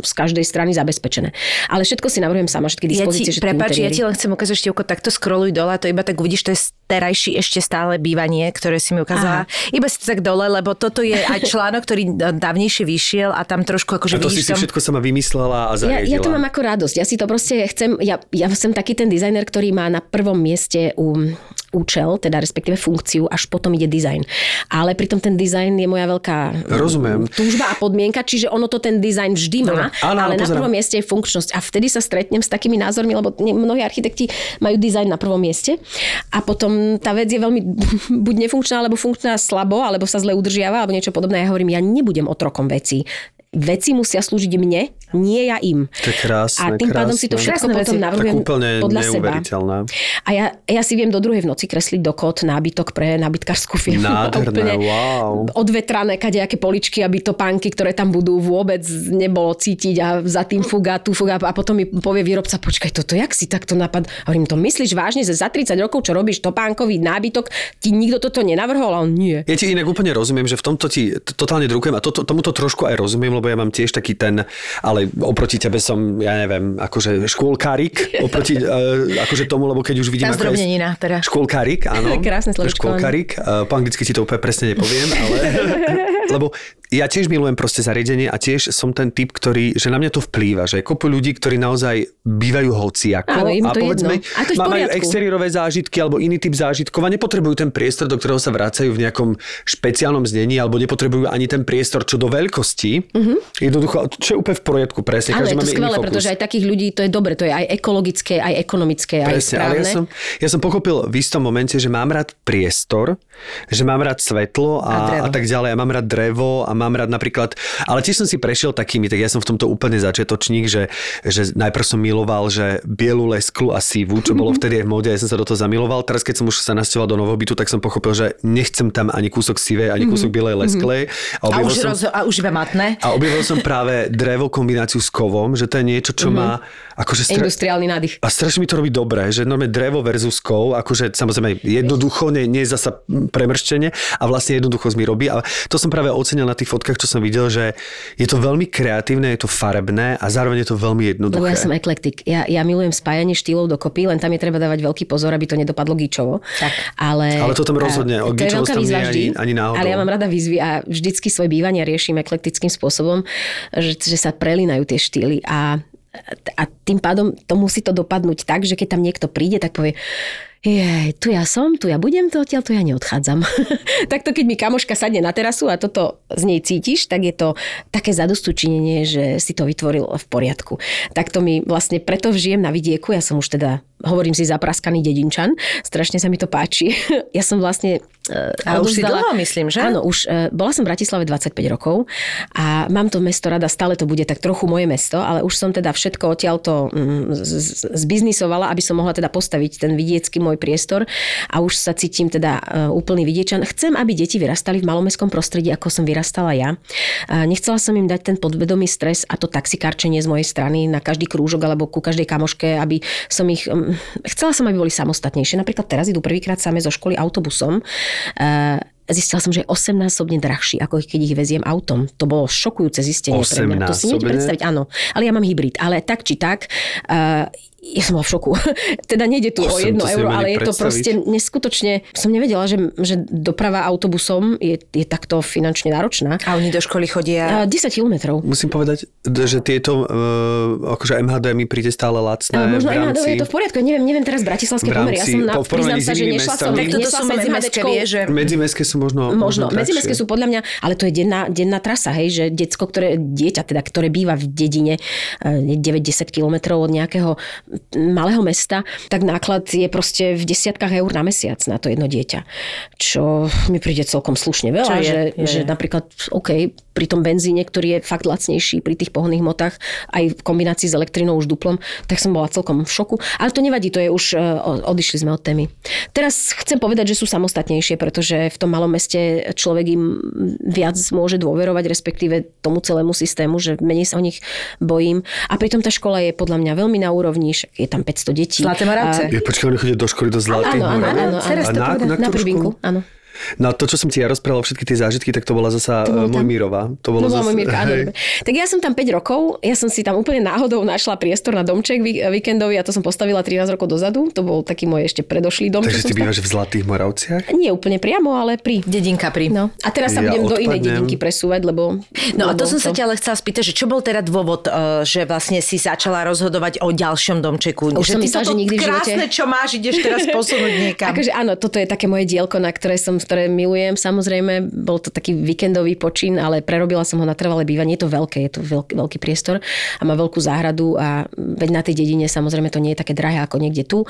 z každej strany zabezpečené. Ale všetko si navrhujem sama, všetky Ja dispozície, ti, všetky prepáč, ja ti len chcem ukázať števko, takto scrolluj dole, a to iba tak uvidíš, to je terajší ešte stále bývanie, ktoré si mi ukázala. Aha. Iba si to tak dole, lebo toto je aj článok, ktorý dávnejšie vyšiel a tam trošku akože a to si vidíš si všetko sama vymyslela a Ja, zariadila. ja to mám ako radosť. Ja si to proste chcem, ja, ja som taký ten dizajner, ktorý má na prvom mieste um, účel, teda respektíve funkciu, až potom ide dizajn. Ale pritom ten dizajn je moja veľká Rozumiem. túžba a podmienka, čiže ono to ten dizajn vždy má, Áno, áno, ale na pozerám. prvom mieste je funkčnosť. A vtedy sa stretnem s takými názormi, lebo mnohí architekti majú dizajn na prvom mieste a potom tá vec je veľmi buď nefunkčná, alebo funkčná slabo, alebo sa zle udržiava, alebo niečo podobné. Ja hovorím, ja nebudem otrokom vecí. Veci musia slúžiť mne, nie ja im. To je krásne, A tým pádom si to krásne. všetko Krásne potom navrhujem úplne podľa seba. A ja, ja si viem do druhej v noci kresliť do kód nábytok pre nábytkárskú firmu. Nádherné, wow. Odvetrané kadejaké poličky, aby to pánky, ktoré tam budú, vôbec nebolo cítiť a za tým fuga, tu fuga a potom mi povie výrobca, počkaj, toto jak si takto napad? Hovorím, to myslíš vážne, že za 30 rokov, čo robíš topánkový nábytok, ti nikto toto nenavrhol? A on nie. Ja ti inak úplne rozumiem, že v tomto ti totálne drukujem a to, to, tomuto trošku aj rozumiem, lebo ja mám tiež taký ten, ale oproti tebe som, ja neviem, akože škôlkarik, oproti uh, akože tomu, lebo keď už vidím... Tá ako je- zdrobnenina teda. Škôlkarik, áno. Krásne slovičko, Škôlkarik, uh, po anglicky ti to úplne presne nepoviem, ale... lebo ja tiež milujem proste zariadenie a tiež som ten typ, ktorý, že na mňa to vplýva, že kopu ľudí, ktorí naozaj bývajú hociako Áno, im a to povedzme, jedno. A to majú exteriérové zážitky alebo iný typ zážitkov a nepotrebujú ten priestor, do ktorého sa vracajú v nejakom špeciálnom znení alebo nepotrebujú ani ten priestor čo do veľkosti. Jednoducho, čo je úplne v poriadku, presne. Áno, je to skvelé, pretože aj takých ľudí to je dobre, to je aj ekologické, aj ekonomické, aj Presne, ale správne. ja som, ja som pochopil v istom momente, že mám rád priestor, že mám rád svetlo A drevo. a, a tak ďalej. Ja mám rád drevo a mám rád napríklad, ale tiež som si prešiel takými, tak ja som v tomto úplne začiatočník, že, že najprv som miloval, že bielu lesklu a sívu, čo bolo vtedy aj v móde, ja som sa do toho zamiloval. Teraz, keď som už sa nasťahoval do novobytu, tak som pochopil, že nechcem tam ani kúsok sivej, ani kúsok bielej lesklej. A objavil už, som- roz, a už iba matné. a objavil som práve drevo kombináciu s kovom, že to je niečo, čo má akože stra- Industriálny nádych. a strašne mi to robí dobre, že normálne drevo versus kov, akože samozrejme jednoducho, nie, nie zasa premrštenie a vlastne jednoducho mi robí. A to som práve ocenil na tých fotkách, čo som videl, že je to veľmi kreatívne, je to farebné a zároveň je to veľmi jednoduché. Lebo ja som eklektik. Ja, ja milujem spájanie štýlov dokopy, len tam je treba dávať veľký pozor, aby to nedopadlo gíčovo. Tak. Ale, Ale to tam rozhodne, o to je veľká výzva vždy, ani- ani náhodou. Ale ja mám rada výzvy a vždycky svoje bývania riešim eklektickým spôsobom, že, že sa prelínajú tie štýly a a tým pádom to musí to dopadnúť tak, že keď tam niekto príde, tak povie, jej, tu ja som, tu ja budem, to odtiaľ tu ja neodchádzam. Takto keď mi kamoška sadne na terasu a toto z nej cítiš, tak je to také zadostučinenie, že si to vytvoril v poriadku. Takto mi vlastne preto žijem na vidieku, ja som už teda, hovorím si, zapraskaný dedinčan, strašne sa mi to páči. Ja som vlastne e, A už si dlho, myslím, že? Áno, už e, bola som v Bratislave 25 rokov a mám to mesto rada, stále to bude tak trochu moje mesto, ale už som teda všetko odtiaľ to z- z- zbiznisovala, aby som mohla teda postaviť ten vidiecký môj priestor a už sa cítim teda e, úplný vidiečan. Chcem, aby deti vyrastali v malomestskom prostredí, ako som vyrastala ja. A nechcela som im dať ten podvedomý stres a to taxikárčenie z mojej strany na každý krúžok alebo ku každej kamoške, aby som ich... mm, Chcela som, aby boli samostatnejšie. Napríklad teraz idú prvýkrát same zo školy autobusom. E, Zistila som, že je 8-násobne drahší, ako keď ich veziem autom. To bolo šokujúce zistenie pre mňa. To si Osemnásobne? predstaviť, áno. Ale ja mám hybrid. Ale tak či tak, uh, ja som bola v šoku. teda nejde tu o jedno euro, ale je to proste neskutočne... Som nevedela, že, že doprava autobusom je, je takto finančne náročná. A oni do školy chodia... Uh, 10 kilometrov. Musím povedať, že tieto uh, akože MHD mi príde stále lacné Ale možno rámci... náhodou je to v poriadku. Neviem, neviem teraz bratislavské pomery. Ja som na, po- priznám sa, že nešla som, tak toto sú že... Medzimestské sú možno... Možno. drahšie. Medzimestské sú podľa mňa, ale to je denná, denná trasa, hej, že decko, ktoré, dieťa teda, ktoré býva v dedine eh, 9-10 kilometrov od nejakého malého mesta, tak náklad je proste v desiatkách eur na mesiac na to jedno dieťa. Čo mi príde celkom slušne veľa, Čo je, že, je, že napríklad, OK, pri tom benzíne, ktorý je fakt lacnejší pri tých pohonných motách, aj v kombinácii s elektrinou už duplom, tak som bola celkom v šoku. Ale to nevadí, to je už, o- odišli sme od témy. Teraz chcem povedať, že sú samostatnejšie, pretože v tom malom meste človek im viac môže dôverovať, respektíve tomu celému systému, že menej sa o nich bojím. A pritom tá škola je podľa mňa veľmi na úrovni, však je tam 500 detí. Zlaté Moravce. A- Je, počkaj, oni chodia do školy do Zlatých Áno, áno, Moraviec? áno, áno. Teraz A to na, povedal. na, Na ktorú prvinku, školu? áno. No to, čo som ti ja rozprával, všetky tie zážitky, tak to bola zasa To to bolo tam? Mojmírova. To No, zasa, Mojmírka, áno, dobre. Tak ja som tam 5 rokov, ja som si tam úplne náhodou našla priestor na domček vík- víkendový a to som postavila 13 rokov dozadu. To bol taký môj ešte predošlý dom. Takže ty bývaš v Zlatých Moravciach? Nie úplne priamo, ale pri. Dedinka pri. No. A teraz sa Ja budem do inej odpadnem. dedinky presúvať, lebo... No a to lebo som sa ťa ale chcela spýtať, že čo bol teda dôvod, eh, že vlastne si začala rozhodovať o ďalšom domčeku? Už že som myslela, že nikdy v živote- krásne, čo máš, ideš teraz posunúť niekam. Akože áno, toto je také moje dielko, na ktoré som, ktoré milujem. Samozrejme, bol to taký víkendový počin, ale prerobila som ho na trvalé bývanie. Je to veľké, je to veľký, veľký priestor a má veľkú záhradu a veď na tej dedine samozrejme to nie je také drahé ako niekde tu,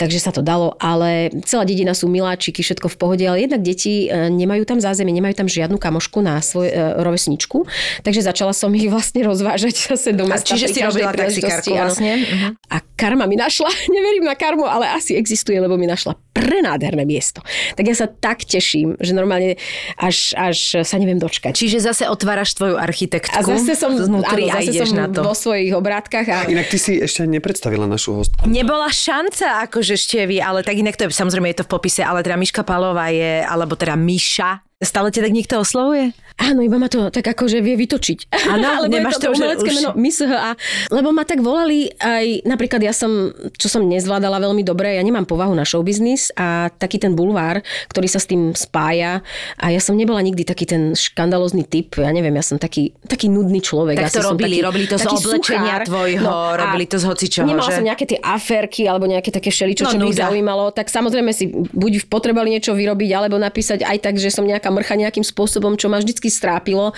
takže sa to dalo, ale celá dedina sú miláčiky, všetko v pohode, ale jednak deti e, nemajú tam zázemie, nemajú tam žiadnu kamošku na svoj e, rovesničku, takže začala som ich vlastne rozvážať zase do A čiže si robila taxikárku vlastne? Mhm. A karma mi našla, neverím na karmu, ale asi existuje, lebo mi našla prenádherné miesto. Tak ja sa tak teším, že normálne až, až sa neviem dočkať. Čiže zase otváraš tvoju architektku A zase som, znútri áno, a zase ideš som na to. vo svojich obrátkach a Inak ty si ešte nepredstavila našu hostku. Nebola šanca, akože ešte vy, ale tak inak to je, samozrejme je to v popise, ale teda Miška Palová je, alebo teda Miša, Stále ťa tak niekto oslovuje? Áno, iba ma to tak akože vie vytočiť. Áno, Lebo nemáš to, to, umelecké už- meno Miss HA. Lebo ma tak volali aj, napríklad ja som, čo som nezvládala veľmi dobre, ja nemám povahu na showbiznis a taký ten bulvár, ktorý sa s tým spája a ja som nebola nikdy taký ten škandalózny typ, ja neviem, ja som taký, taký nudný človek. Tak Asi to som robili, taký, robili to z oblečenia suchár. tvojho, a robili to z hocičoho, Nemala že? som nejaké tie aférky alebo nejaké také všeličo, No, čo by zaujímalo, tak samozrejme si buď potrebovali niečo vyrobiť, alebo napísať aj tak, že som nejaká mrcha nejakým spôsobom, čo ma vždycky strápilo.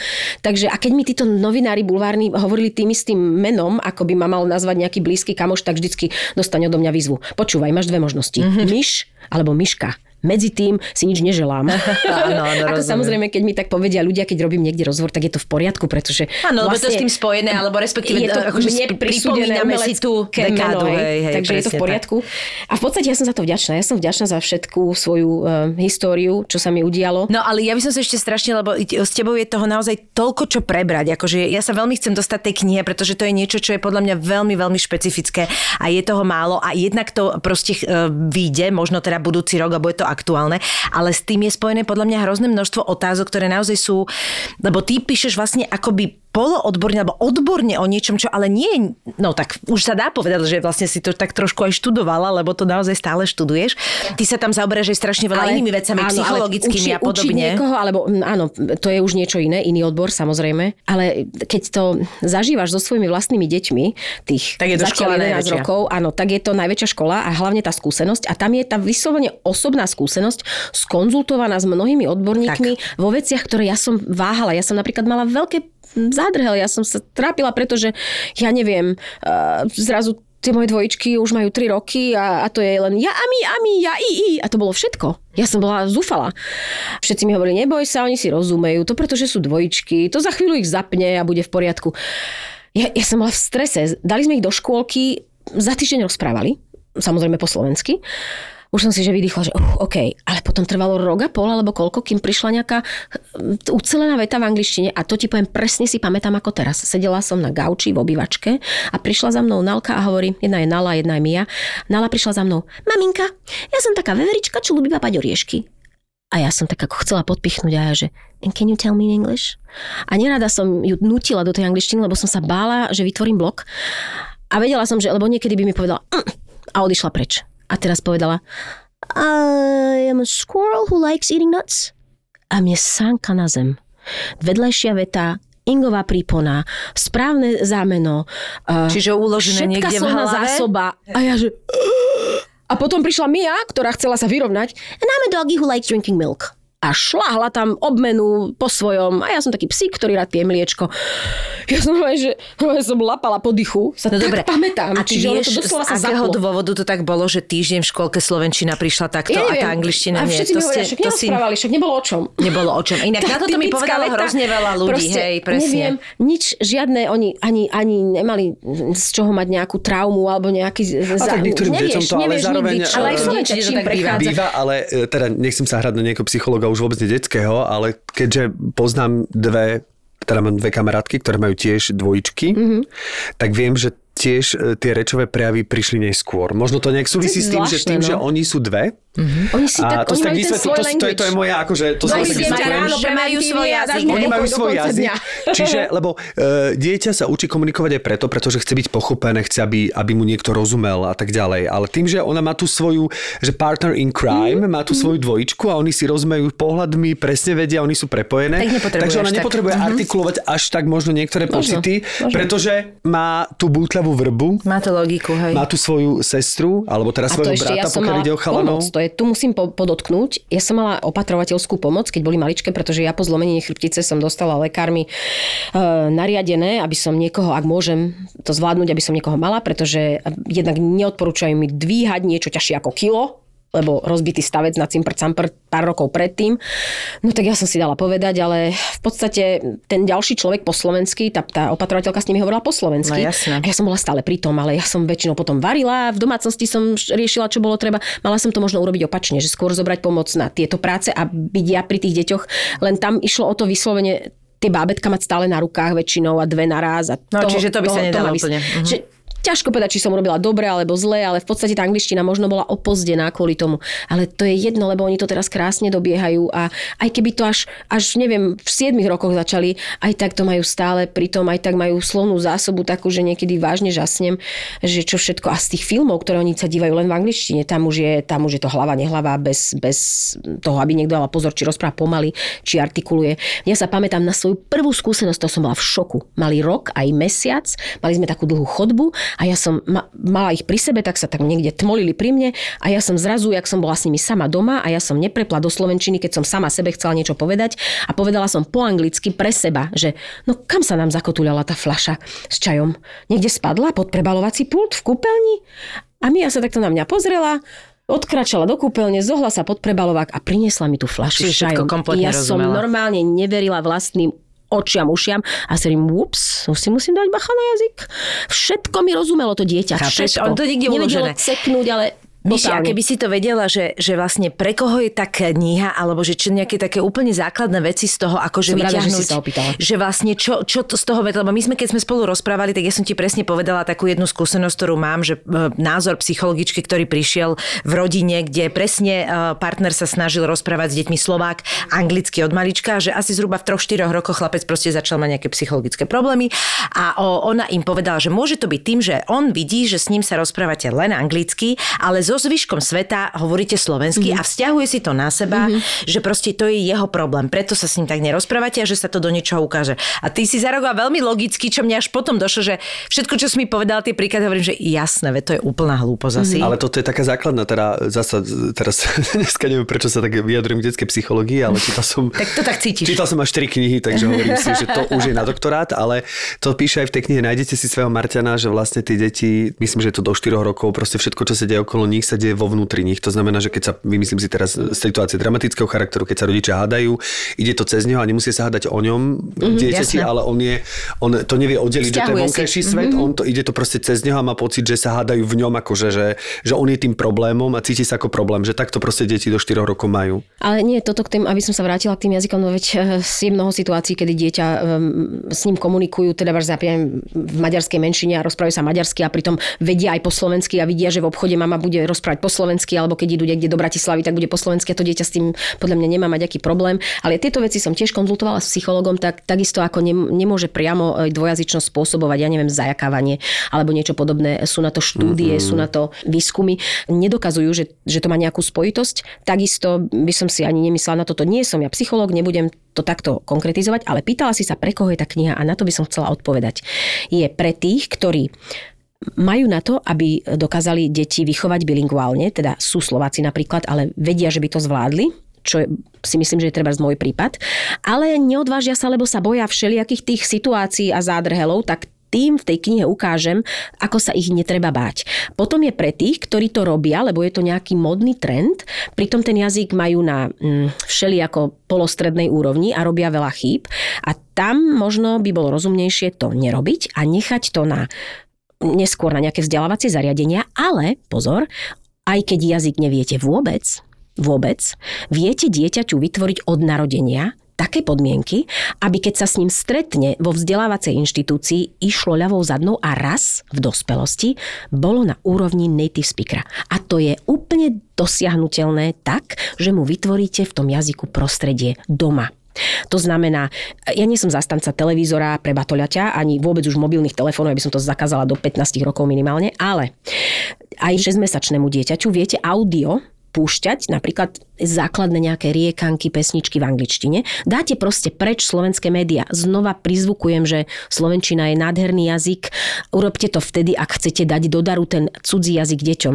Takže a keď mi títo novinári bulvárni hovorili tým istým menom, ako by ma mal nazvať nejaký blízky kamoš, tak vždycky dostane odo mňa výzvu. Počúvaj, máš dve možnosti. Mhm. Mm-hmm. Myš alebo myška. Medzi tým si nič neželám. Áno, áno, Ako rozumiem. samozrejme, keď mi tak povedia ľudia, keď robím niekde rozhovor, tak je to v poriadku, pretože Áno, lebo to vlastne s tým spojené, alebo respektíve je to akože mne pripomíname si tú dekádu, hej, hej, takže je to v poriadku. A v podstate ja som za to vďačná. Ja som vďačná za všetku svoju uh, históriu, čo sa mi udialo. No ale ja by som sa ešte strašne, lebo s tebou je toho naozaj toľko čo prebrať. Akože ja sa veľmi chcem dostať tej knihe, pretože to je niečo, čo je podľa mňa veľmi, veľmi špecifické a je toho málo a jednak to proste uh, vyjde, možno teda budúci rok a bude to aktuálne, ale s tým je spojené podľa mňa hrozné množstvo otázok, ktoré naozaj sú, lebo ty píšeš vlastne akoby poloodborne alebo odborne o niečom, čo ale nie no tak už sa dá povedať, že vlastne si to tak trošku aj študovala, lebo to naozaj stále študuješ. Ty sa tam zaoberáš aj strašne veľa inými vecami, áno, ale psychologickými uči- a podobne. Učiť niekoho, alebo áno, to je už niečo iné, iný odbor samozrejme, ale keď to zažívaš so svojimi vlastnými deťmi, tých Tak je to škola zatiaľ 11 najväčšia. rokov, áno, tak je to najväčšia škola a hlavne tá skúsenosť a tam je tá vyslovene osobná skúsenosť skonzultovaná s mnohými odborníkmi vo veciach, ktoré ja som váhala. Ja som napríklad mala veľké zádrhel, ja som sa trápila, pretože ja neviem, uh, zrazu tie moje dvojičky už majú 3 roky a, a to je len ja, ami, ami, ja, i, i. A to bolo všetko. Ja som bola zúfala. Všetci mi hovorili, neboj sa, oni si rozumejú, to pretože sú dvojičky, to za chvíľu ich zapne a bude v poriadku. Ja, ja som bola v strese. Dali sme ich do škôlky, za týždeň rozprávali, samozrejme po slovensky. Už som si že vydýchla, že uh, OK, ale potom trvalo rok a pol alebo koľko, kým prišla nejaká hm, ucelená veta v angličtine a to ti poviem, presne si pamätám ako teraz. Sedela som na gauči v obývačke a prišla za mnou Nalka a hovorí, jedna je Nala, jedna je Mia. Nala prišla za mnou, maminka, ja som taká veverička, čo ľubí papať oriešky. A ja som tak ako chcela podpichnúť a ja, že And can you tell me in English? A nerada som ju nutila do tej angličtiny, lebo som sa bála, že vytvorím blok. A vedela som, že, lebo niekedy by mi povedala "Mm", a odišla preč. A teraz povedala I am a squirrel who likes eating nuts. A mne sánka na zem. Vedľajšia veta, ingová prípona, správne zámeno. Čiže uložené niekde v hlave? zásoba. A ja že... A potom prišla Mia, ktorá chcela sa vyrovnať. And I'm a doggy who likes drinking milk. A šláhla tam obmenu po svojom. A ja som taký psík, ktorý rád pije mliečko. Ja som normálne, že normálne som lapala po dychu. Sa No tak dobre, pamätám. a ty Čiže vieš, to doslova z sa akého zaplo. dôvodu to tak bolo, že týždeň v škôlke Slovenčina prišla takto Ja a tá angličtina a nie. všetci mi hovoria, však to si nerozprávali, však nebolo o čom. nebolo o čom. Inak Tá na toto mi povedalo veta, hrozne veľa ľudí, proste, hej, presne. Neviem, nič, žiadne, oni ani, ani nemali z čoho mať nejakú traumu alebo nejaký... A tak niektorým deťom to ale zároveň- ale aj to tak býva. prechádza. Býva, ale e, teda nechcem sa hrať na niekoho psychologa už vôbec nie detského, ale keďže poznám dve, teda mám dve kamarátky, ktoré majú tiež dvojičky, Mhm. mm-hmm. tak viem, že tiež e, tie rečové prejavy prišli neskôr. Možno to nejak súvisí s tým, že tým, že no. oni sú dve. Oni si a tak, to oni tak vysvetl- to, to, je, to je moja, akože to sa Majú tak si ráno, že majú svoj a jazyk. Oni majú svoj jazyk, čiže, lebo uh, dieťa sa učí komunikovať aj preto, pretože chce byť pochopené, chce, aby, aby mu niekto rozumel a tak ďalej. Ale tým, že ona má tú svoju, že partner in crime, Mhm. má tú svoju dvojičku a oni si rozumejú pohľadmi, presne vedia, oni sú prepojené. Tak takže ona nepotrebuje Mhm. artikulovať až tak možno niektoré Možno, pocity, možno. pretože má tú bútľavú vrbu, Má to logiku, hej. má tú svoju sestru, alebo to svojho ešte brata, ja pokiaľ ide o chalanov. pomoc, to je, tu musím po, podotknúť. Ja som mala opatrovateľskú pomoc, keď boli maličké, pretože ja po zlomenení chrbtice som dostala lekármi e, nariadené, aby som niekoho, ak môžem to zvládnuť, aby som niekoho mala, pretože jednak neodporúčajú mi dvíhať niečo ťažšie ako kilo, lebo rozbitý stavec na cimpr campr pár rokov predtým. No tak ja som si dala povedať, ale v podstate ten ďalší človek po slovensky, tá, tá opatrovateľka s nimi hovorila po slovensky. No jasné. A ja som bola stále pri tom, ale ja som väčšinou potom varila, v domácnosti som riešila, čo bolo treba. Mala som to možno urobiť opačne, že skôr zobrať pomoc na tieto práce a byť ja pri tých deťoch. Len tam išlo o to vyslovene tie bábetka mať stále na rukách väčšinou a dve naraz. A No, čiže to by sa nedalo úplne. Mhm. Že ťažko povedať, či som robila dobre alebo zle, ale v podstate tá angličtina možno bola opozdená kvôli tomu. Ale to je jedno, lebo oni to teraz krásne dobiehajú a aj keby to až, až neviem, v 7 rokoch začali, aj tak to majú stále, pritom aj tak majú slovnú zásobu takú, že niekedy vážne žasnem, že čo všetko a z tých filmov, ktoré oni sa dívajú len v angličtine, tam už je, tam už je to hlava, nehlava, bez, bez toho, aby niekto dal pozor, či rozpráva pomaly, či artikuluje. Ja sa pamätám na svoju prvú skúsenosť, to som bola v šoku. Mali rok aj mesiac, mali sme takú dlhú chodbu a ja som ma, mala ich pri sebe, tak sa tak niekde tmolili pri mne a ja som zrazu, jak som bola s nimi sama doma a ja som neprepla do slovenčiny, keď som sama sebe chcela niečo povedať a povedala som po anglicky pre seba, že no kam sa nám zakotuľala tá fľaša s čajom? Niekde spadla pod prebalovací pult v kúpeľni? A Mia sa takto na mňa pozrela, odkračala do kúpeľne, zohla sa pod prebalovák a priniesla mi tú fľašu s čajom. Ja rozumela. som normálne neverila vlastným očiam, ušiam a si hovorím, ups, si musím dať bacha na jazyk. Všetko mi rozumelo to dieťa. Chápeš? Všetko. On to niekde Nevedelo ceknúť, ale Myši, a keby si to vedela, že, že vlastne pre koho je tá kniha, alebo že čo nejaké také úplne základné veci z toho, akože vyťahnuť. Rada, že, že vlastne čo, čo to z toho vedela, lebo my sme, keď sme spolu rozprávali, tak ja som ti presne povedala takú jednu skúsenosť, ktorú mám, že e, názor psychologičky, ktorý prišiel v rodine, kde presne e, partner sa snažil rozprávať s deťmi Slovák anglicky od malička, že asi zhruba v 3-4 rokoch chlapec proste začal mať nejaké psychologické problémy. A ona im povedala, že môže to byť tým, že on vidí, že s ním sa rozprávate len anglicky, ale so zvyškom sveta hovoríte slovensky mm-hmm. a vzťahuje si to na seba, mm-hmm. že proste to je jeho problém. Preto sa s ním tak nerozprávate a že sa to do niečoho ukáže. A ty si zareagoval veľmi logicky, čo mňa až potom došlo, že všetko, čo si mi povedal, tie príklady, hovorím, že jasné, ve, to je úplná hlúposť asi. Mm-hmm. Ale toto je taká základná, teda zasa, teraz dneska neviem, prečo sa tak vyjadrujem k detskej psychológii, ale čítal som... tak to tak cítiš. Čítal som až tri knihy, takže hovorím si, že to už je na doktorát, ale to píše aj v tej knihe. Nájdete si svojho Marťana, že vlastne tie deti, myslím, že to do 4 rokov, proste všetko, čo sa deje okolo nich, sa deje vo vnútri nich. To znamená, že keď sa, vymyslím si teraz situácie dramatického charakteru, keď sa rodičia hádajú, ide to cez neho a nemusia sa hádať o ňom, mm-hmm, dieťati, ale on, je, on to nevie oddeliť, že to je vonkajší svet, mm-hmm. on to ide to proste cez neho a má pocit, že sa hádajú v ňom, akože, že, že on je tým problémom a cíti sa ako problém, že takto proste deti do 4 rokov majú. Ale nie, toto k tým, aby som sa vrátila k tým jazykom, no veď eh, je mnoho situácií, kedy dieťa um, s ním komunikujú, teda v maďarskej menšine a rozprávajú sa maďarsky a pritom vedia aj po slovensky a vidia, že v obchode mama bude rozprávať po slovensky alebo keď idú niekde do Bratislavy, tak bude po slovensky a to dieťa s tým podľa mňa nemá mať aký problém. Ale tieto veci som tiež konzultovala s psychologom, tak takisto ako ne, nemôže priamo e, dvojazyčnosť spôsobovať, ja neviem, zajakávanie alebo niečo podobné. Sú na to štúdie, mm-hmm. sú na to výskumy. Nedokazujú, že, že to má nejakú spojitosť. Takisto by som si ani nemyslela na toto. Nie som ja psychológ, nebudem to takto konkretizovať, ale pýtala si sa, pre koho je tá kniha a na to by som chcela odpovedať. Je pre tých, ktorí majú na to, aby dokázali deti vychovať bilinguálne, teda sú Slováci napríklad, ale vedia, že by to zvládli, čo si myslím, že je treba z môj prípad, ale neodvážia sa, lebo sa boja všelijakých tých situácií a zádrhelov, tak tým v tej knihe ukážem, ako sa ich netreba báť. Potom je pre tých, ktorí to robia, lebo je to nejaký modný trend, pritom ten jazyk majú na mm, všelijako polostrednej úrovni a robia veľa chýb a tam možno by bolo rozumnejšie to nerobiť a nechať to na neskôr na nejaké vzdelávacie zariadenia, ale pozor, aj keď jazyk neviete vôbec, vôbec, viete dieťaťu vytvoriť od narodenia také podmienky, aby keď sa s ním stretne vo vzdelávacej inštitúcii, išlo ľavou zadnou a raz v dospelosti bolo na úrovni native speakera. A to je úplne dosiahnutelné tak, že mu vytvoríte v tom jazyku prostredie doma. To znamená, ja nie som zastanca televízora pre batoľaťa, ani vôbec už mobilných telefónov, aby som to zakázala do 15 rokov minimálne, ale aj 6-mesačnému dieťaťu viete audio púšťať napríklad základné nejaké riekanky, pesničky v angličtine. Dáte proste preč slovenské médiá. Znova prizvukujem, že slovenčina je nádherný jazyk. Urobte to vtedy, ak chcete dať do daru ten cudzí jazyk deťom.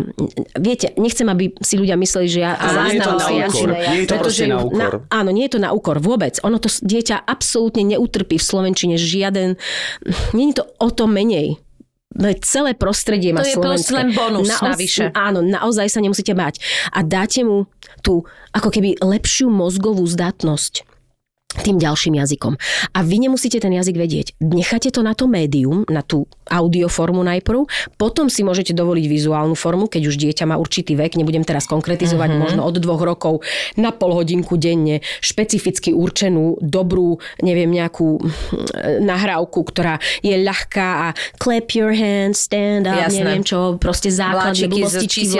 Viete, nechcem, aby si ľudia mysleli, že ja záznam. Nie je to pretože na úkor. Na, áno, nie je to na úkor vôbec. Ono to dieťa absolútne neutrpí v slovenčine žiaden... Není to o to menej celé prostredie má To je len bonus Naoz, navyše. Áno, naozaj sa nemusíte báť. A dáte mu tú ako keby lepšiu mozgovú zdatnosť tým ďalším jazykom. A vy nemusíte ten jazyk vedieť. Necháte to na to médium, na tú audioformu najprv, potom si môžete dovoliť vizuálnu formu, keď už dieťa má určitý vek, nebudem teraz konkretizovať, uh-huh. možno od dvoch rokov na pol hodinku denne, špecificky určenú, dobrú, neviem, nejakú hm, nahrávku, ktorá je ľahká a clap your hands, stand up, Jasné. neviem čo, proste základné blbostičky,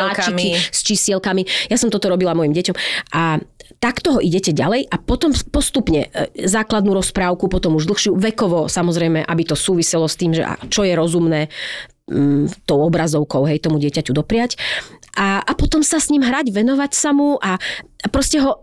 s čísielkami. Ja som toto robila mojim deťom a takto ho idete ďalej a potom postupne základnú rozprávku, potom už dlhšiu, vekovo samozrejme, aby to súviselo s tým, že čo je rozumné mm, tou obrazovkou, hej, tomu dieťaťu dopriať. A, a potom sa s ním hrať, venovať sa mu a proste ho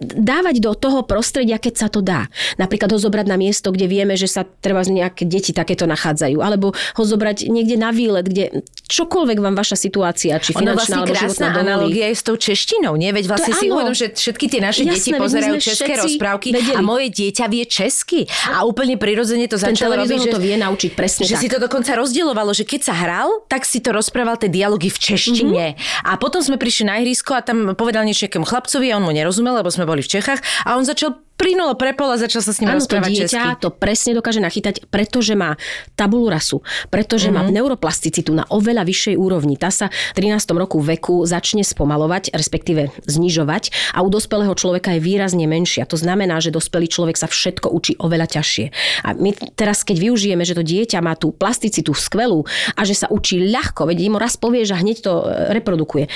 dávať do toho prostredia, keď sa to dá. Napríklad ho zobrať na miesto, kde vieme, že sa treba nejaké deti takéto nachádzajú. Alebo ho zobrať niekde na výlet, kde čokoľvek vám vaša situácia, či finančná vlastne alebo životná analogia je s tou češtinou, nie? Veď vlastne si uvedom, že všetky tie naše Jasné, deti pozerajú české rozprávky vedeli. a moje dieťa vie česky. A úplne prirodzene to začalo robiť, že, to vie naučiť presne že tak. si to dokonca rozdielovalo, že keď sa hral, tak si to rozprával tie dialógy v češtine. Mm-hmm. A potom sme prišli na ihrisko a tam povedal niečo chlap chlapcovi a on mu nerozumel, lebo sme boli v Čechách a on začal plynulo prepol a začal sa s ním ano, rozprávať to dieťa česky. to presne dokáže nachytať, pretože má tabulu rasu, pretože mm-hmm. má mhm. neuroplasticitu na oveľa vyššej úrovni. Tá sa v 13. roku veku začne spomalovať, respektíve znižovať a u dospelého človeka je výrazne menšia. To znamená, že dospelý človek sa všetko učí oveľa ťažšie. A my teraz, keď využijeme, že to dieťa má tú plasticitu skvelú a že sa učí ľahko, veď mu raz povie, že hneď to e, reprodukuje,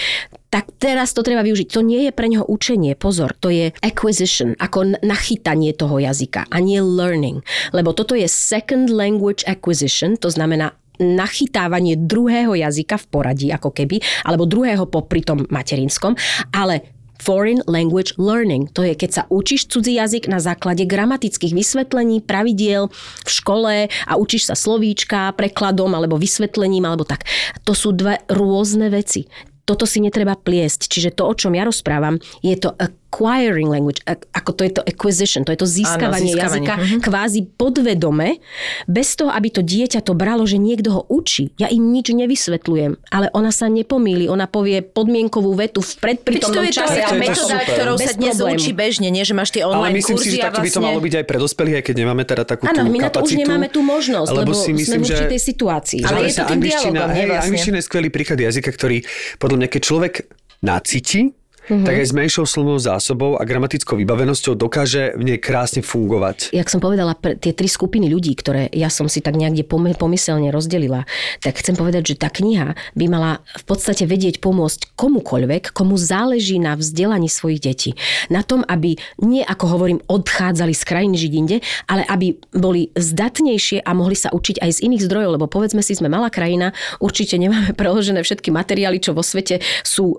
tak teraz to treba využiť. To nie je pre neho učenie, pozor, to je acquisition, ako nachytanie toho jazyka a nie learning. Lebo toto je second language acquisition, to znamená nachytávanie druhého jazyka v poradí, ako keby, alebo druhého popri tom materinskom, ale Foreign language learning. To je, keď sa učíš cudzí jazyk na základe gramatických vysvetlení, pravidiel v škole a učíš sa slovíčka, prekladom alebo vysvetlením alebo tak. To sú dve rôzne veci toto si netreba pliesť. Čiže to, o čom ja rozprávam, je to acquiring language, ako to je to acquisition, to je to získavanie, Áno, získavanie. jazyka mm-hmm. kvázi podvedome, bez toho, aby to dieťa to bralo, že niekto ho učí. Ja im nič nevysvetľujem, ale ona sa nepomýli, ona povie podmienkovú vetu v predprítomnom čase. To je tá metóda, ktorou sa dnes problému. učí bežne, nie, že máš tie online ale myslím kurzy si, že takto vlastne... by to vlastne- malo byť aj pre dospelých, aj keď nemáme teda takú Áno, my na to už nemáme tú možnosť, lebo, lebo si myslím, sme v určitej situácii. Ale je to tým dialogom, hej, vlastne. Angličtina je skvelý príklad jazyka, ktorý podľa mňa, keď človek nacíti, mm-hmm. tak aj s menšou slovnou zásobou a gramatickou vybavenosťou dokáže v nej krásne fungovať. Jak som povedala, pre tie tri skupiny ľudí, ktoré ja som si tak niekde pomyselne rozdelila, tak chcem povedať, že tá kniha by mala v podstate vedieť pomôcť komukoľvek, komu záleží na vzdelaní svojich detí. Na tom, aby nie, ako hovorím, odchádzali z krajiny žiť inde, ale aby boli zdatnejšie a mohli sa učiť aj z iných zdrojov, lebo povedzme si, sme malá krajina, určite nemáme preložené všetky materiály, čo vo svete sú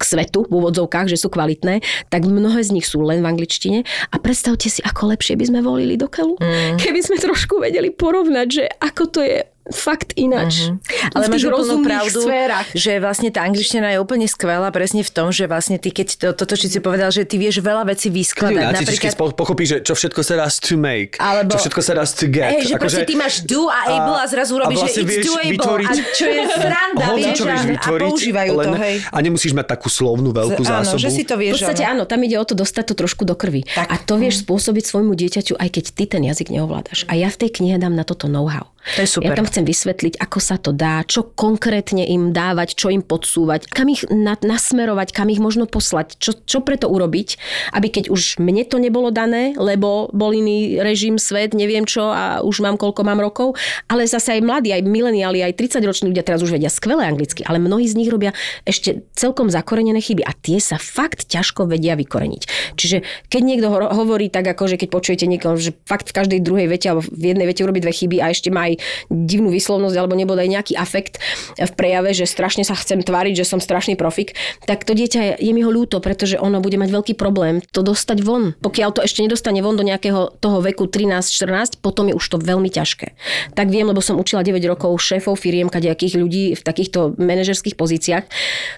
k svetu, v úvodzovkách, že sú kvalitné, tak mnohé z nich sú len v angličtine. A predstavte si, ako lepšie by sme volili do keľu, mm. keby sme trošku vedeli porovnať, že ako to je fakt ináč. Uh-huh. Ale máš úplnú pravdu, sférach. že vlastne tá angličtina je úplne skvelá presne v tom, že vlastne ty, keď to, toto, či si povedal, že ty vieš veľa vecí vyskladať. Ty, napríklad... Pochopíš, že čo všetko sa dá to make, alebo, čo všetko sa dá to get. Hey, že ako proste že... ty máš do a able a, a zrazu robíš, vlastne že it's doable. Vytvoriť, a čo je sranda, vieš, čo vieš vytvoriť, a používajú len, to, hej. A nemusíš mať takú slovnú veľkú zásobu. Áno, že si to vieš. V podstate áno, tam ide o to dostať to trošku do krvi. Tak. A to vieš spôsobiť svojmu dieťaťu, aj keď ty ten jazyk neovládaš. A ja v tej knihe dám na toto know-how. To je super. Ja tam chcem vysvetliť, ako sa to dá, čo konkrétne im dávať, čo im podsúvať, kam ich na, nasmerovať, kam ich možno poslať, čo, čo preto urobiť, aby keď už mne to nebolo dané, lebo bol iný režim, svet, neviem čo a už mám koľko mám rokov, ale zase aj mladí, aj mileniáli, aj 30-roční ľudia teraz už vedia skvelé anglicky, ale mnohí z nich robia ešte celkom zakorenené chyby a tie sa fakt ťažko vedia vykoreniť. Čiže keď niekto hovorí tak, ako že keď počujete niekoho, že fakt v každej druhej vete alebo v jednej vete urobí dve chyby a ešte má aj divnú výslovnosť alebo nebodaj nejaký afekt v prejave, že strašne sa chcem tváriť, že som strašný profik, tak to dieťa je mi ho ľúto, pretože ono bude mať veľký problém to dostať von. Pokiaľ to ešte nedostane von do nejakého toho veku 13-14, potom je už to veľmi ťažké. Tak viem, lebo som učila 9 rokov šéfov firiem, kadejakých ľudí v takýchto manažerských pozíciách.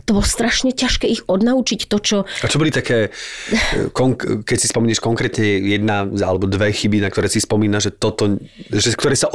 To bolo strašne ťažké ich odnaučiť to, čo... A čo boli také, keď si spomínaš konkrétne jedna alebo dve chyby, na ktoré si spomína, že toto, že, ktoré sa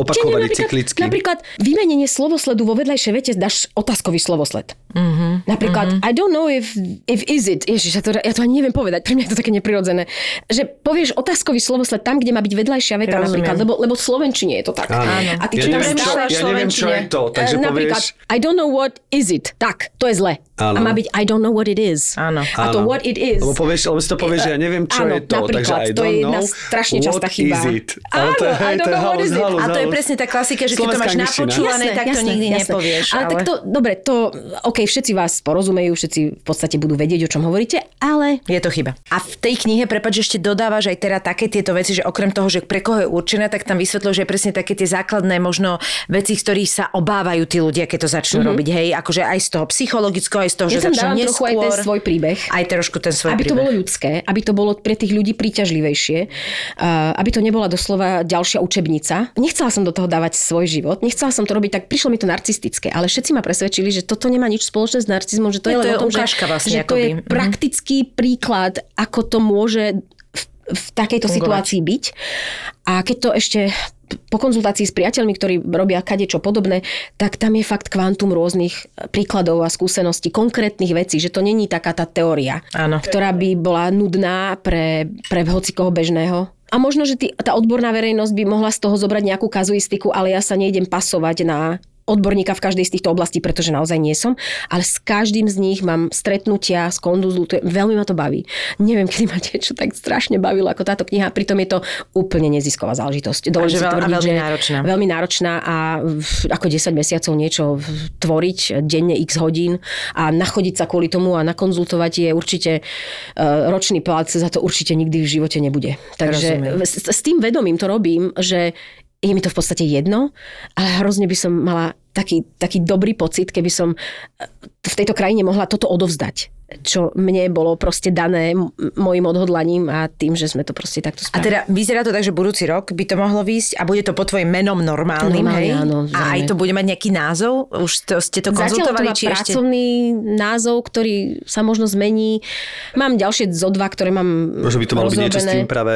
opakovali napríklad, cyklicky. napríklad vymenenie slovosledu vo vedľajšej vete dáš otázkový slovosled. Mm-hmm. Napríklad, mm-hmm. I don't know if, if is it, ježiš, ja to, ja to ani neviem povedať, pre mňa je to také neprirodzené, že povieš otázkový slovosled tam, kde má byť vedľajšia veta Rozumiem. napríklad, lebo, lebo v Slovenčine je to tak. Áno. A ty ja, čo tam neviem, čo, ja neviem, čo je to, takže Eh, napríklad, povieš... I don't know what is it. Tak, to je zle. Áno. A má byť I don't know what it is. Áno. A to what it is. Lebo povieš, lebo si to povieš, že ja neviem, čo Áno, je to, takže napríklad, I to je don't jedna know strašne častá chyba. Áno, I don't know what is it. A to je presne tá klasika, že keď to máš napočúvané, tak to nikdy nepovieš. Ale, tak to, dobre, to, OK, všetci vás porozumejú, všetci v podstate budú vedieť, o čom hovoríte, ale Je to chyba. A v tej knihe, prepáč, že ešte dodávaš aj teda také tieto veci, že okrem toho, že pre koho je určená, tak tam vysvetľuje, že presne také tie základné možno veci, z ktorých sa obávajú tí ľudia, keď to začnú mm-hmm. robiť. Hej, akože aj z toho psychologického, aj z toho, ja že tam začnú neskôr. trochu aj ten svoj príbeh. Aj trošku ten svoj aby to príbeh. bolo ľudské, aby to bolo pre tých ľudí príťažlivejšie, uh, aby to nebola doslova ďalšia učebnica. Nechcela som do toho dávať svoj život, nechcela som to robiť, tak prišlo mi to narcistické, ale všetci ma presvedčili, že toto nemá nič spoločné s narcizmom, že to Je je to len je o tom, že, vlastne že to je akoby. Mhm. praktický príklad, ako to môže v, takejto Fungovať. situácii byť. A keď to ešte po konzultácii s priateľmi, ktorí robia kadečo podobné, tak tam je fakt kvantum rôznych príkladov a skúseností, konkrétnych vecí, že to není taká tá teória, Áno. ktorá by bola nudná pre, pre hocikoho bežného. A možno, že tý, tá odborná verejnosť by mohla z toho zobrať nejakú kazuistiku, ale ja sa nejdem pasovať na odborníka v každej z týchto oblastí, pretože naozaj nie som, ale s každým z nich mám stretnutia, skonzultujem, veľmi ma to baví. Neviem, kedy ma niečo tak strašne bavilo ako táto kniha, pritom je to úplne nezisková záležitosť. Dovolím si tvrdiť, veľmi že náročná. Veľmi náročná a ako 10 mesiacov niečo tvoriť, denne x hodín a nachodiť sa kvôli tomu a nakonzultovať je určite uh, ročný plat, za to určite nikdy v živote nebude. Takže Rozumiem. s, s tým vedomím to robím, že je mi to v podstate jedno, ale hrozne by som mala taký, taký dobrý pocit, keby som eh, v tejto krajine mohla toto odovzdať čo mne bolo proste dané mojim odhodlaním a tým, že sme to proste takto A spravili. teda vyzerá to tak, že budúci rok by to mohlo výjsť a bude to pod tvojim menom normálnym, Normálne, hej? áno, a aj to bude mať nejaký názov? Už to, ste to Zatiaľ to konzultovali, má či ešte... pracovný názov, ktorý sa možno zmení. Mám ďalšie zo dva, ktoré mám Možno by to malo byť niečo s rozrobené. tým práve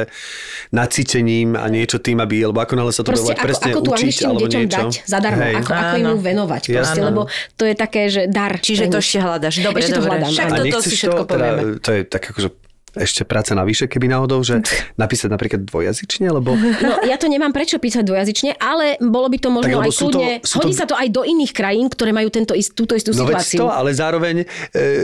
nacítením a niečo tým, aby, lebo ako náhle sa to Proste bude volať ako, presne ako tú učiť alebo deťom niečo. dať zadarmo, Hej. ako, ako im Áno. ju venovať proste, lebo to je také, že dar. Čiže to ešte hľadaš. Dobre, Ešte to hľadám, Nechceš všetko to, teda, povieme. to je tak akože ešte práca navyše, keby náhodou, že napísať napríklad dvojazyčne, lebo No, ja to nemám prečo písať dvojazyčne, ale bolo by to možno lebo aj to- kľudne... sú to- Hodí sa to aj do iných krajín, ktoré majú tento, ist- túto istú No situáciu. to, ale zároveň e,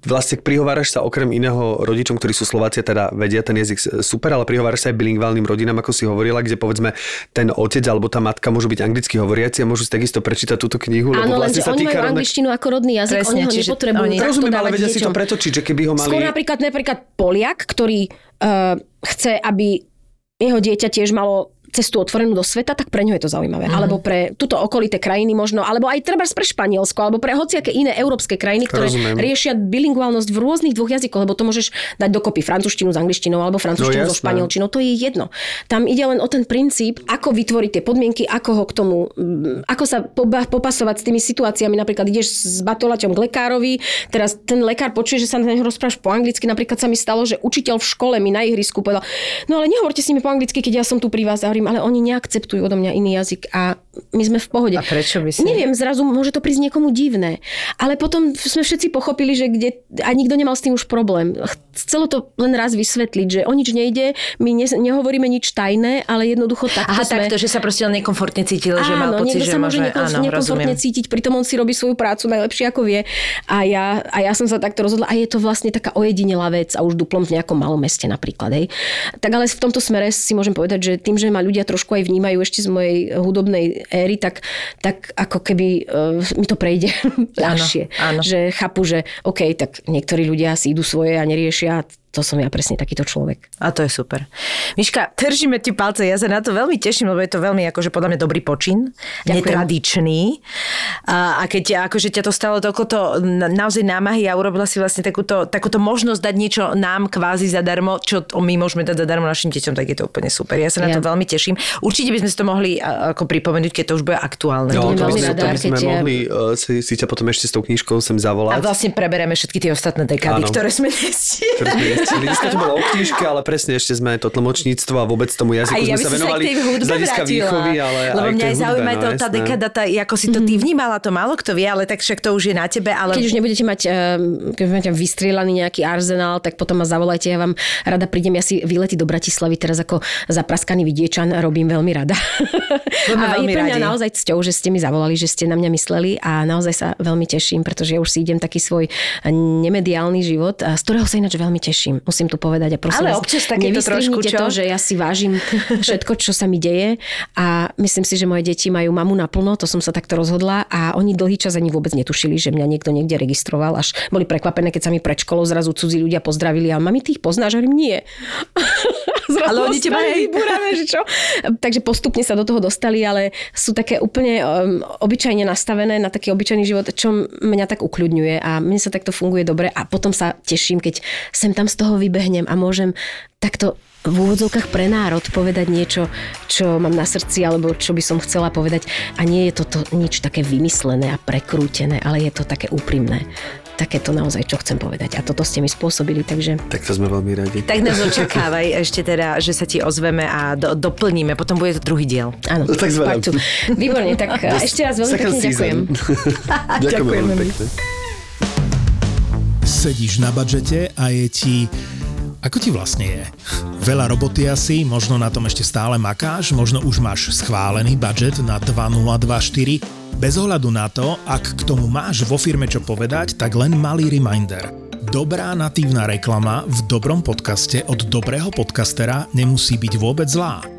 vlastne prihováraš sa okrem iného rodičom, ktorí sú Slováci, teda vedia ten jazyk super, ale prihováraš sa aj bilingválnym rodinám, ako si hovorila, kde povedzme ten otec alebo tá matka môžu byť anglicky hovoriaci a môžu si takisto prečítať túto knihu, lebo Áno, vlastne lenže sa oni týka majú rovnak... angličtinu ako rodný jazyk, Presne, oni ho nepotrebujú oni- Rozumiem, ale vedia si to pretočiť, že keby ho mali... Skôr napríklad, napríklad Poliak, ktorý uh, chce, aby jeho dieťa tiež malo cestu otvorenú do sveta, tak pre ňo je to zaujímavé. Mm-hmm. Alebo pre túto okolité krajiny možno, alebo aj treba pre Španielsko, alebo pre hociaké iné európske krajiny, ktoré Rozumiem. riešia bilingválnosť v rôznych dvoch jazykoch, lebo to môžeš dať dokopy francúzštinu s angličtinou alebo francúzštinu No so španielčinou, to je jedno. Tam ide len o ten princíp, ako vytvoriť tie podmienky, ako ho k tomu, mm, ako sa poba- popasovať s tými situáciami. Napríklad ideš s batolaťom k lekárovi, teraz ten lekár počuje, že sa na neho rozprávaš po anglicky. Napríklad sa mi stalo, že učiteľ v škole mi na ihrisku povedal, no ale nehovorte s nimi po anglicky, keď ja som tu pri vás. A hovorím, ale oni neakceptujú odo mňa iný jazyk a my sme v pohode. A prečo by si- Neviem, zrazu môže to prísť niekomu divné. Ale potom sme všetci pochopili, že kde... A nikto nemal s tým už problém. Chcelo to len raz vysvetliť, že o nič nejde, my ne, nehovoríme nič tajné, ale jednoducho takto Aha, sme... takto, že sa proste nekomfortne cítil, že mal Áno, pocit, že sa môže nekon, áno, nekomfortne rozumiem. cítiť, pritom on si robí svoju prácu najlepšie ako vie. A ja, a ja som sa takto rozhodla a je to vlastne taká ojedinelá vec a už duplom v nejakom malom meste napríklad. Hej. Tak ale v tomto smere si môžem povedať, že tým, že ma ľudia trošku aj vnímajú ešte z mojej hudobnej éry, tak, tak ako keby uh, mi to prejde ľahšie. áno. Že chápu, že OK, tak niektorí ľudia si idú svoje a neriešia. To som ja presne takýto človek. A to je super. Miška, držíme ti palce, ja sa na to veľmi teším, lebo je to veľmi akože podľa mňa dobrý počin, Ďakujem. netradičný. A, a keď akože ťa to stalo toľkoto na- naozaj námahy a urobila si vlastne takúto, takúto možnosť dať niečo nám kvázi zadarmo, čo to my môžeme dať zadarmo našim deťom, tak je to úplne super. Ja sa na to Ja. veľmi teším. Určite by sme si to mohli a, ako pripomenúť, keď to už bude aktuálne. No, to by sme, to by sme keď je- mohli uh, si, si ťa potom ešte s tou knižkou sem A zavolať. vlastne prebereme všetky tie ostatné dekády, Áno. ktoré sme nestihli. Vždycky to bolo o knižke, ale presne ešte sme to tlmočníctvo a vôbec tomu jazyku Aj ja sme by sa som sa k venovali z hľadiska výchovy, ale Lebo aj mňa aj zaujíma no, to, tá dekada, tá, ako si to ty vnímala, to málo kto vie, ale tak však to už je na tebe. Ale... Keď už nebudete mať, eh, keď máte vystrieľaný nejaký arzenál, tak potom ma zavolajte, ja vám rada prídem, ja si výlety do Bratislavy teraz ako zapraskaný vidiečan robím veľmi rada. Budeme a je veľmi pre mňa radi. naozaj cťou, že ste mi zavolali, že ste na mňa mysleli a naozaj sa veľmi teším, pretože ja už si idem taký svoj nemediálny život, z ktorého sa ináč veľmi teším, musím tu povedať. A prosím Ale vás, občas takéto trošku, čo? to, že ja si vážim všetko, čo sa mi deje a myslím si, že moje deti majú mamu naplno, to som sa takto rozhodla a oni dlhý čas ani vôbec netušili, že mňa niekto niekde registroval, až boli prekvapené, keď sa mi pred školou zrazu cudzí ľudia pozdravili a mami, ty ich poznáš? Hovorím, nie. Zrazu Ale oni teba aj- vybúrané, že čo? Takže postupne sa do toho dostali, ale sú také úplne um, obyčajne nastavené na taký obyčajný život, čo mňa tak ukľudňuje a mne sa takto funguje dobre a potom sa teším, keď sem tam toho vybehnem a môžem takto v úvodzovkách pre národ povedať niečo, čo mám na srdci alebo čo by som chcela povedať a nie je toto nič také vymyslené a prekrútené, ale je to také úprimné. Také to naozaj, čo chcem povedať. A toto ste mi spôsobili, takže Tak to sme veľmi radi. Tak nás očakávaj ešte teda, že sa ti ozveme a do, doplníme. Potom bude to druhý diel. áno. Tak sme part two. Výborne, tak ešte raz veľmi pekne ďakujem. season. Ďakujem veľmi pekne. Sedíš na budžete a je ti... Ako ti vlastne je? Veľa roboty asi, možno na tom ešte stále makáš, možno už máš schválený budget na 2024. Bez ohľadu na to, ak k tomu máš vo firme čo povedať, tak len malý reminder. Dobrá natívna reklama v dobrom podcaste od dobrého podcastera nemusí byť vôbec zlá.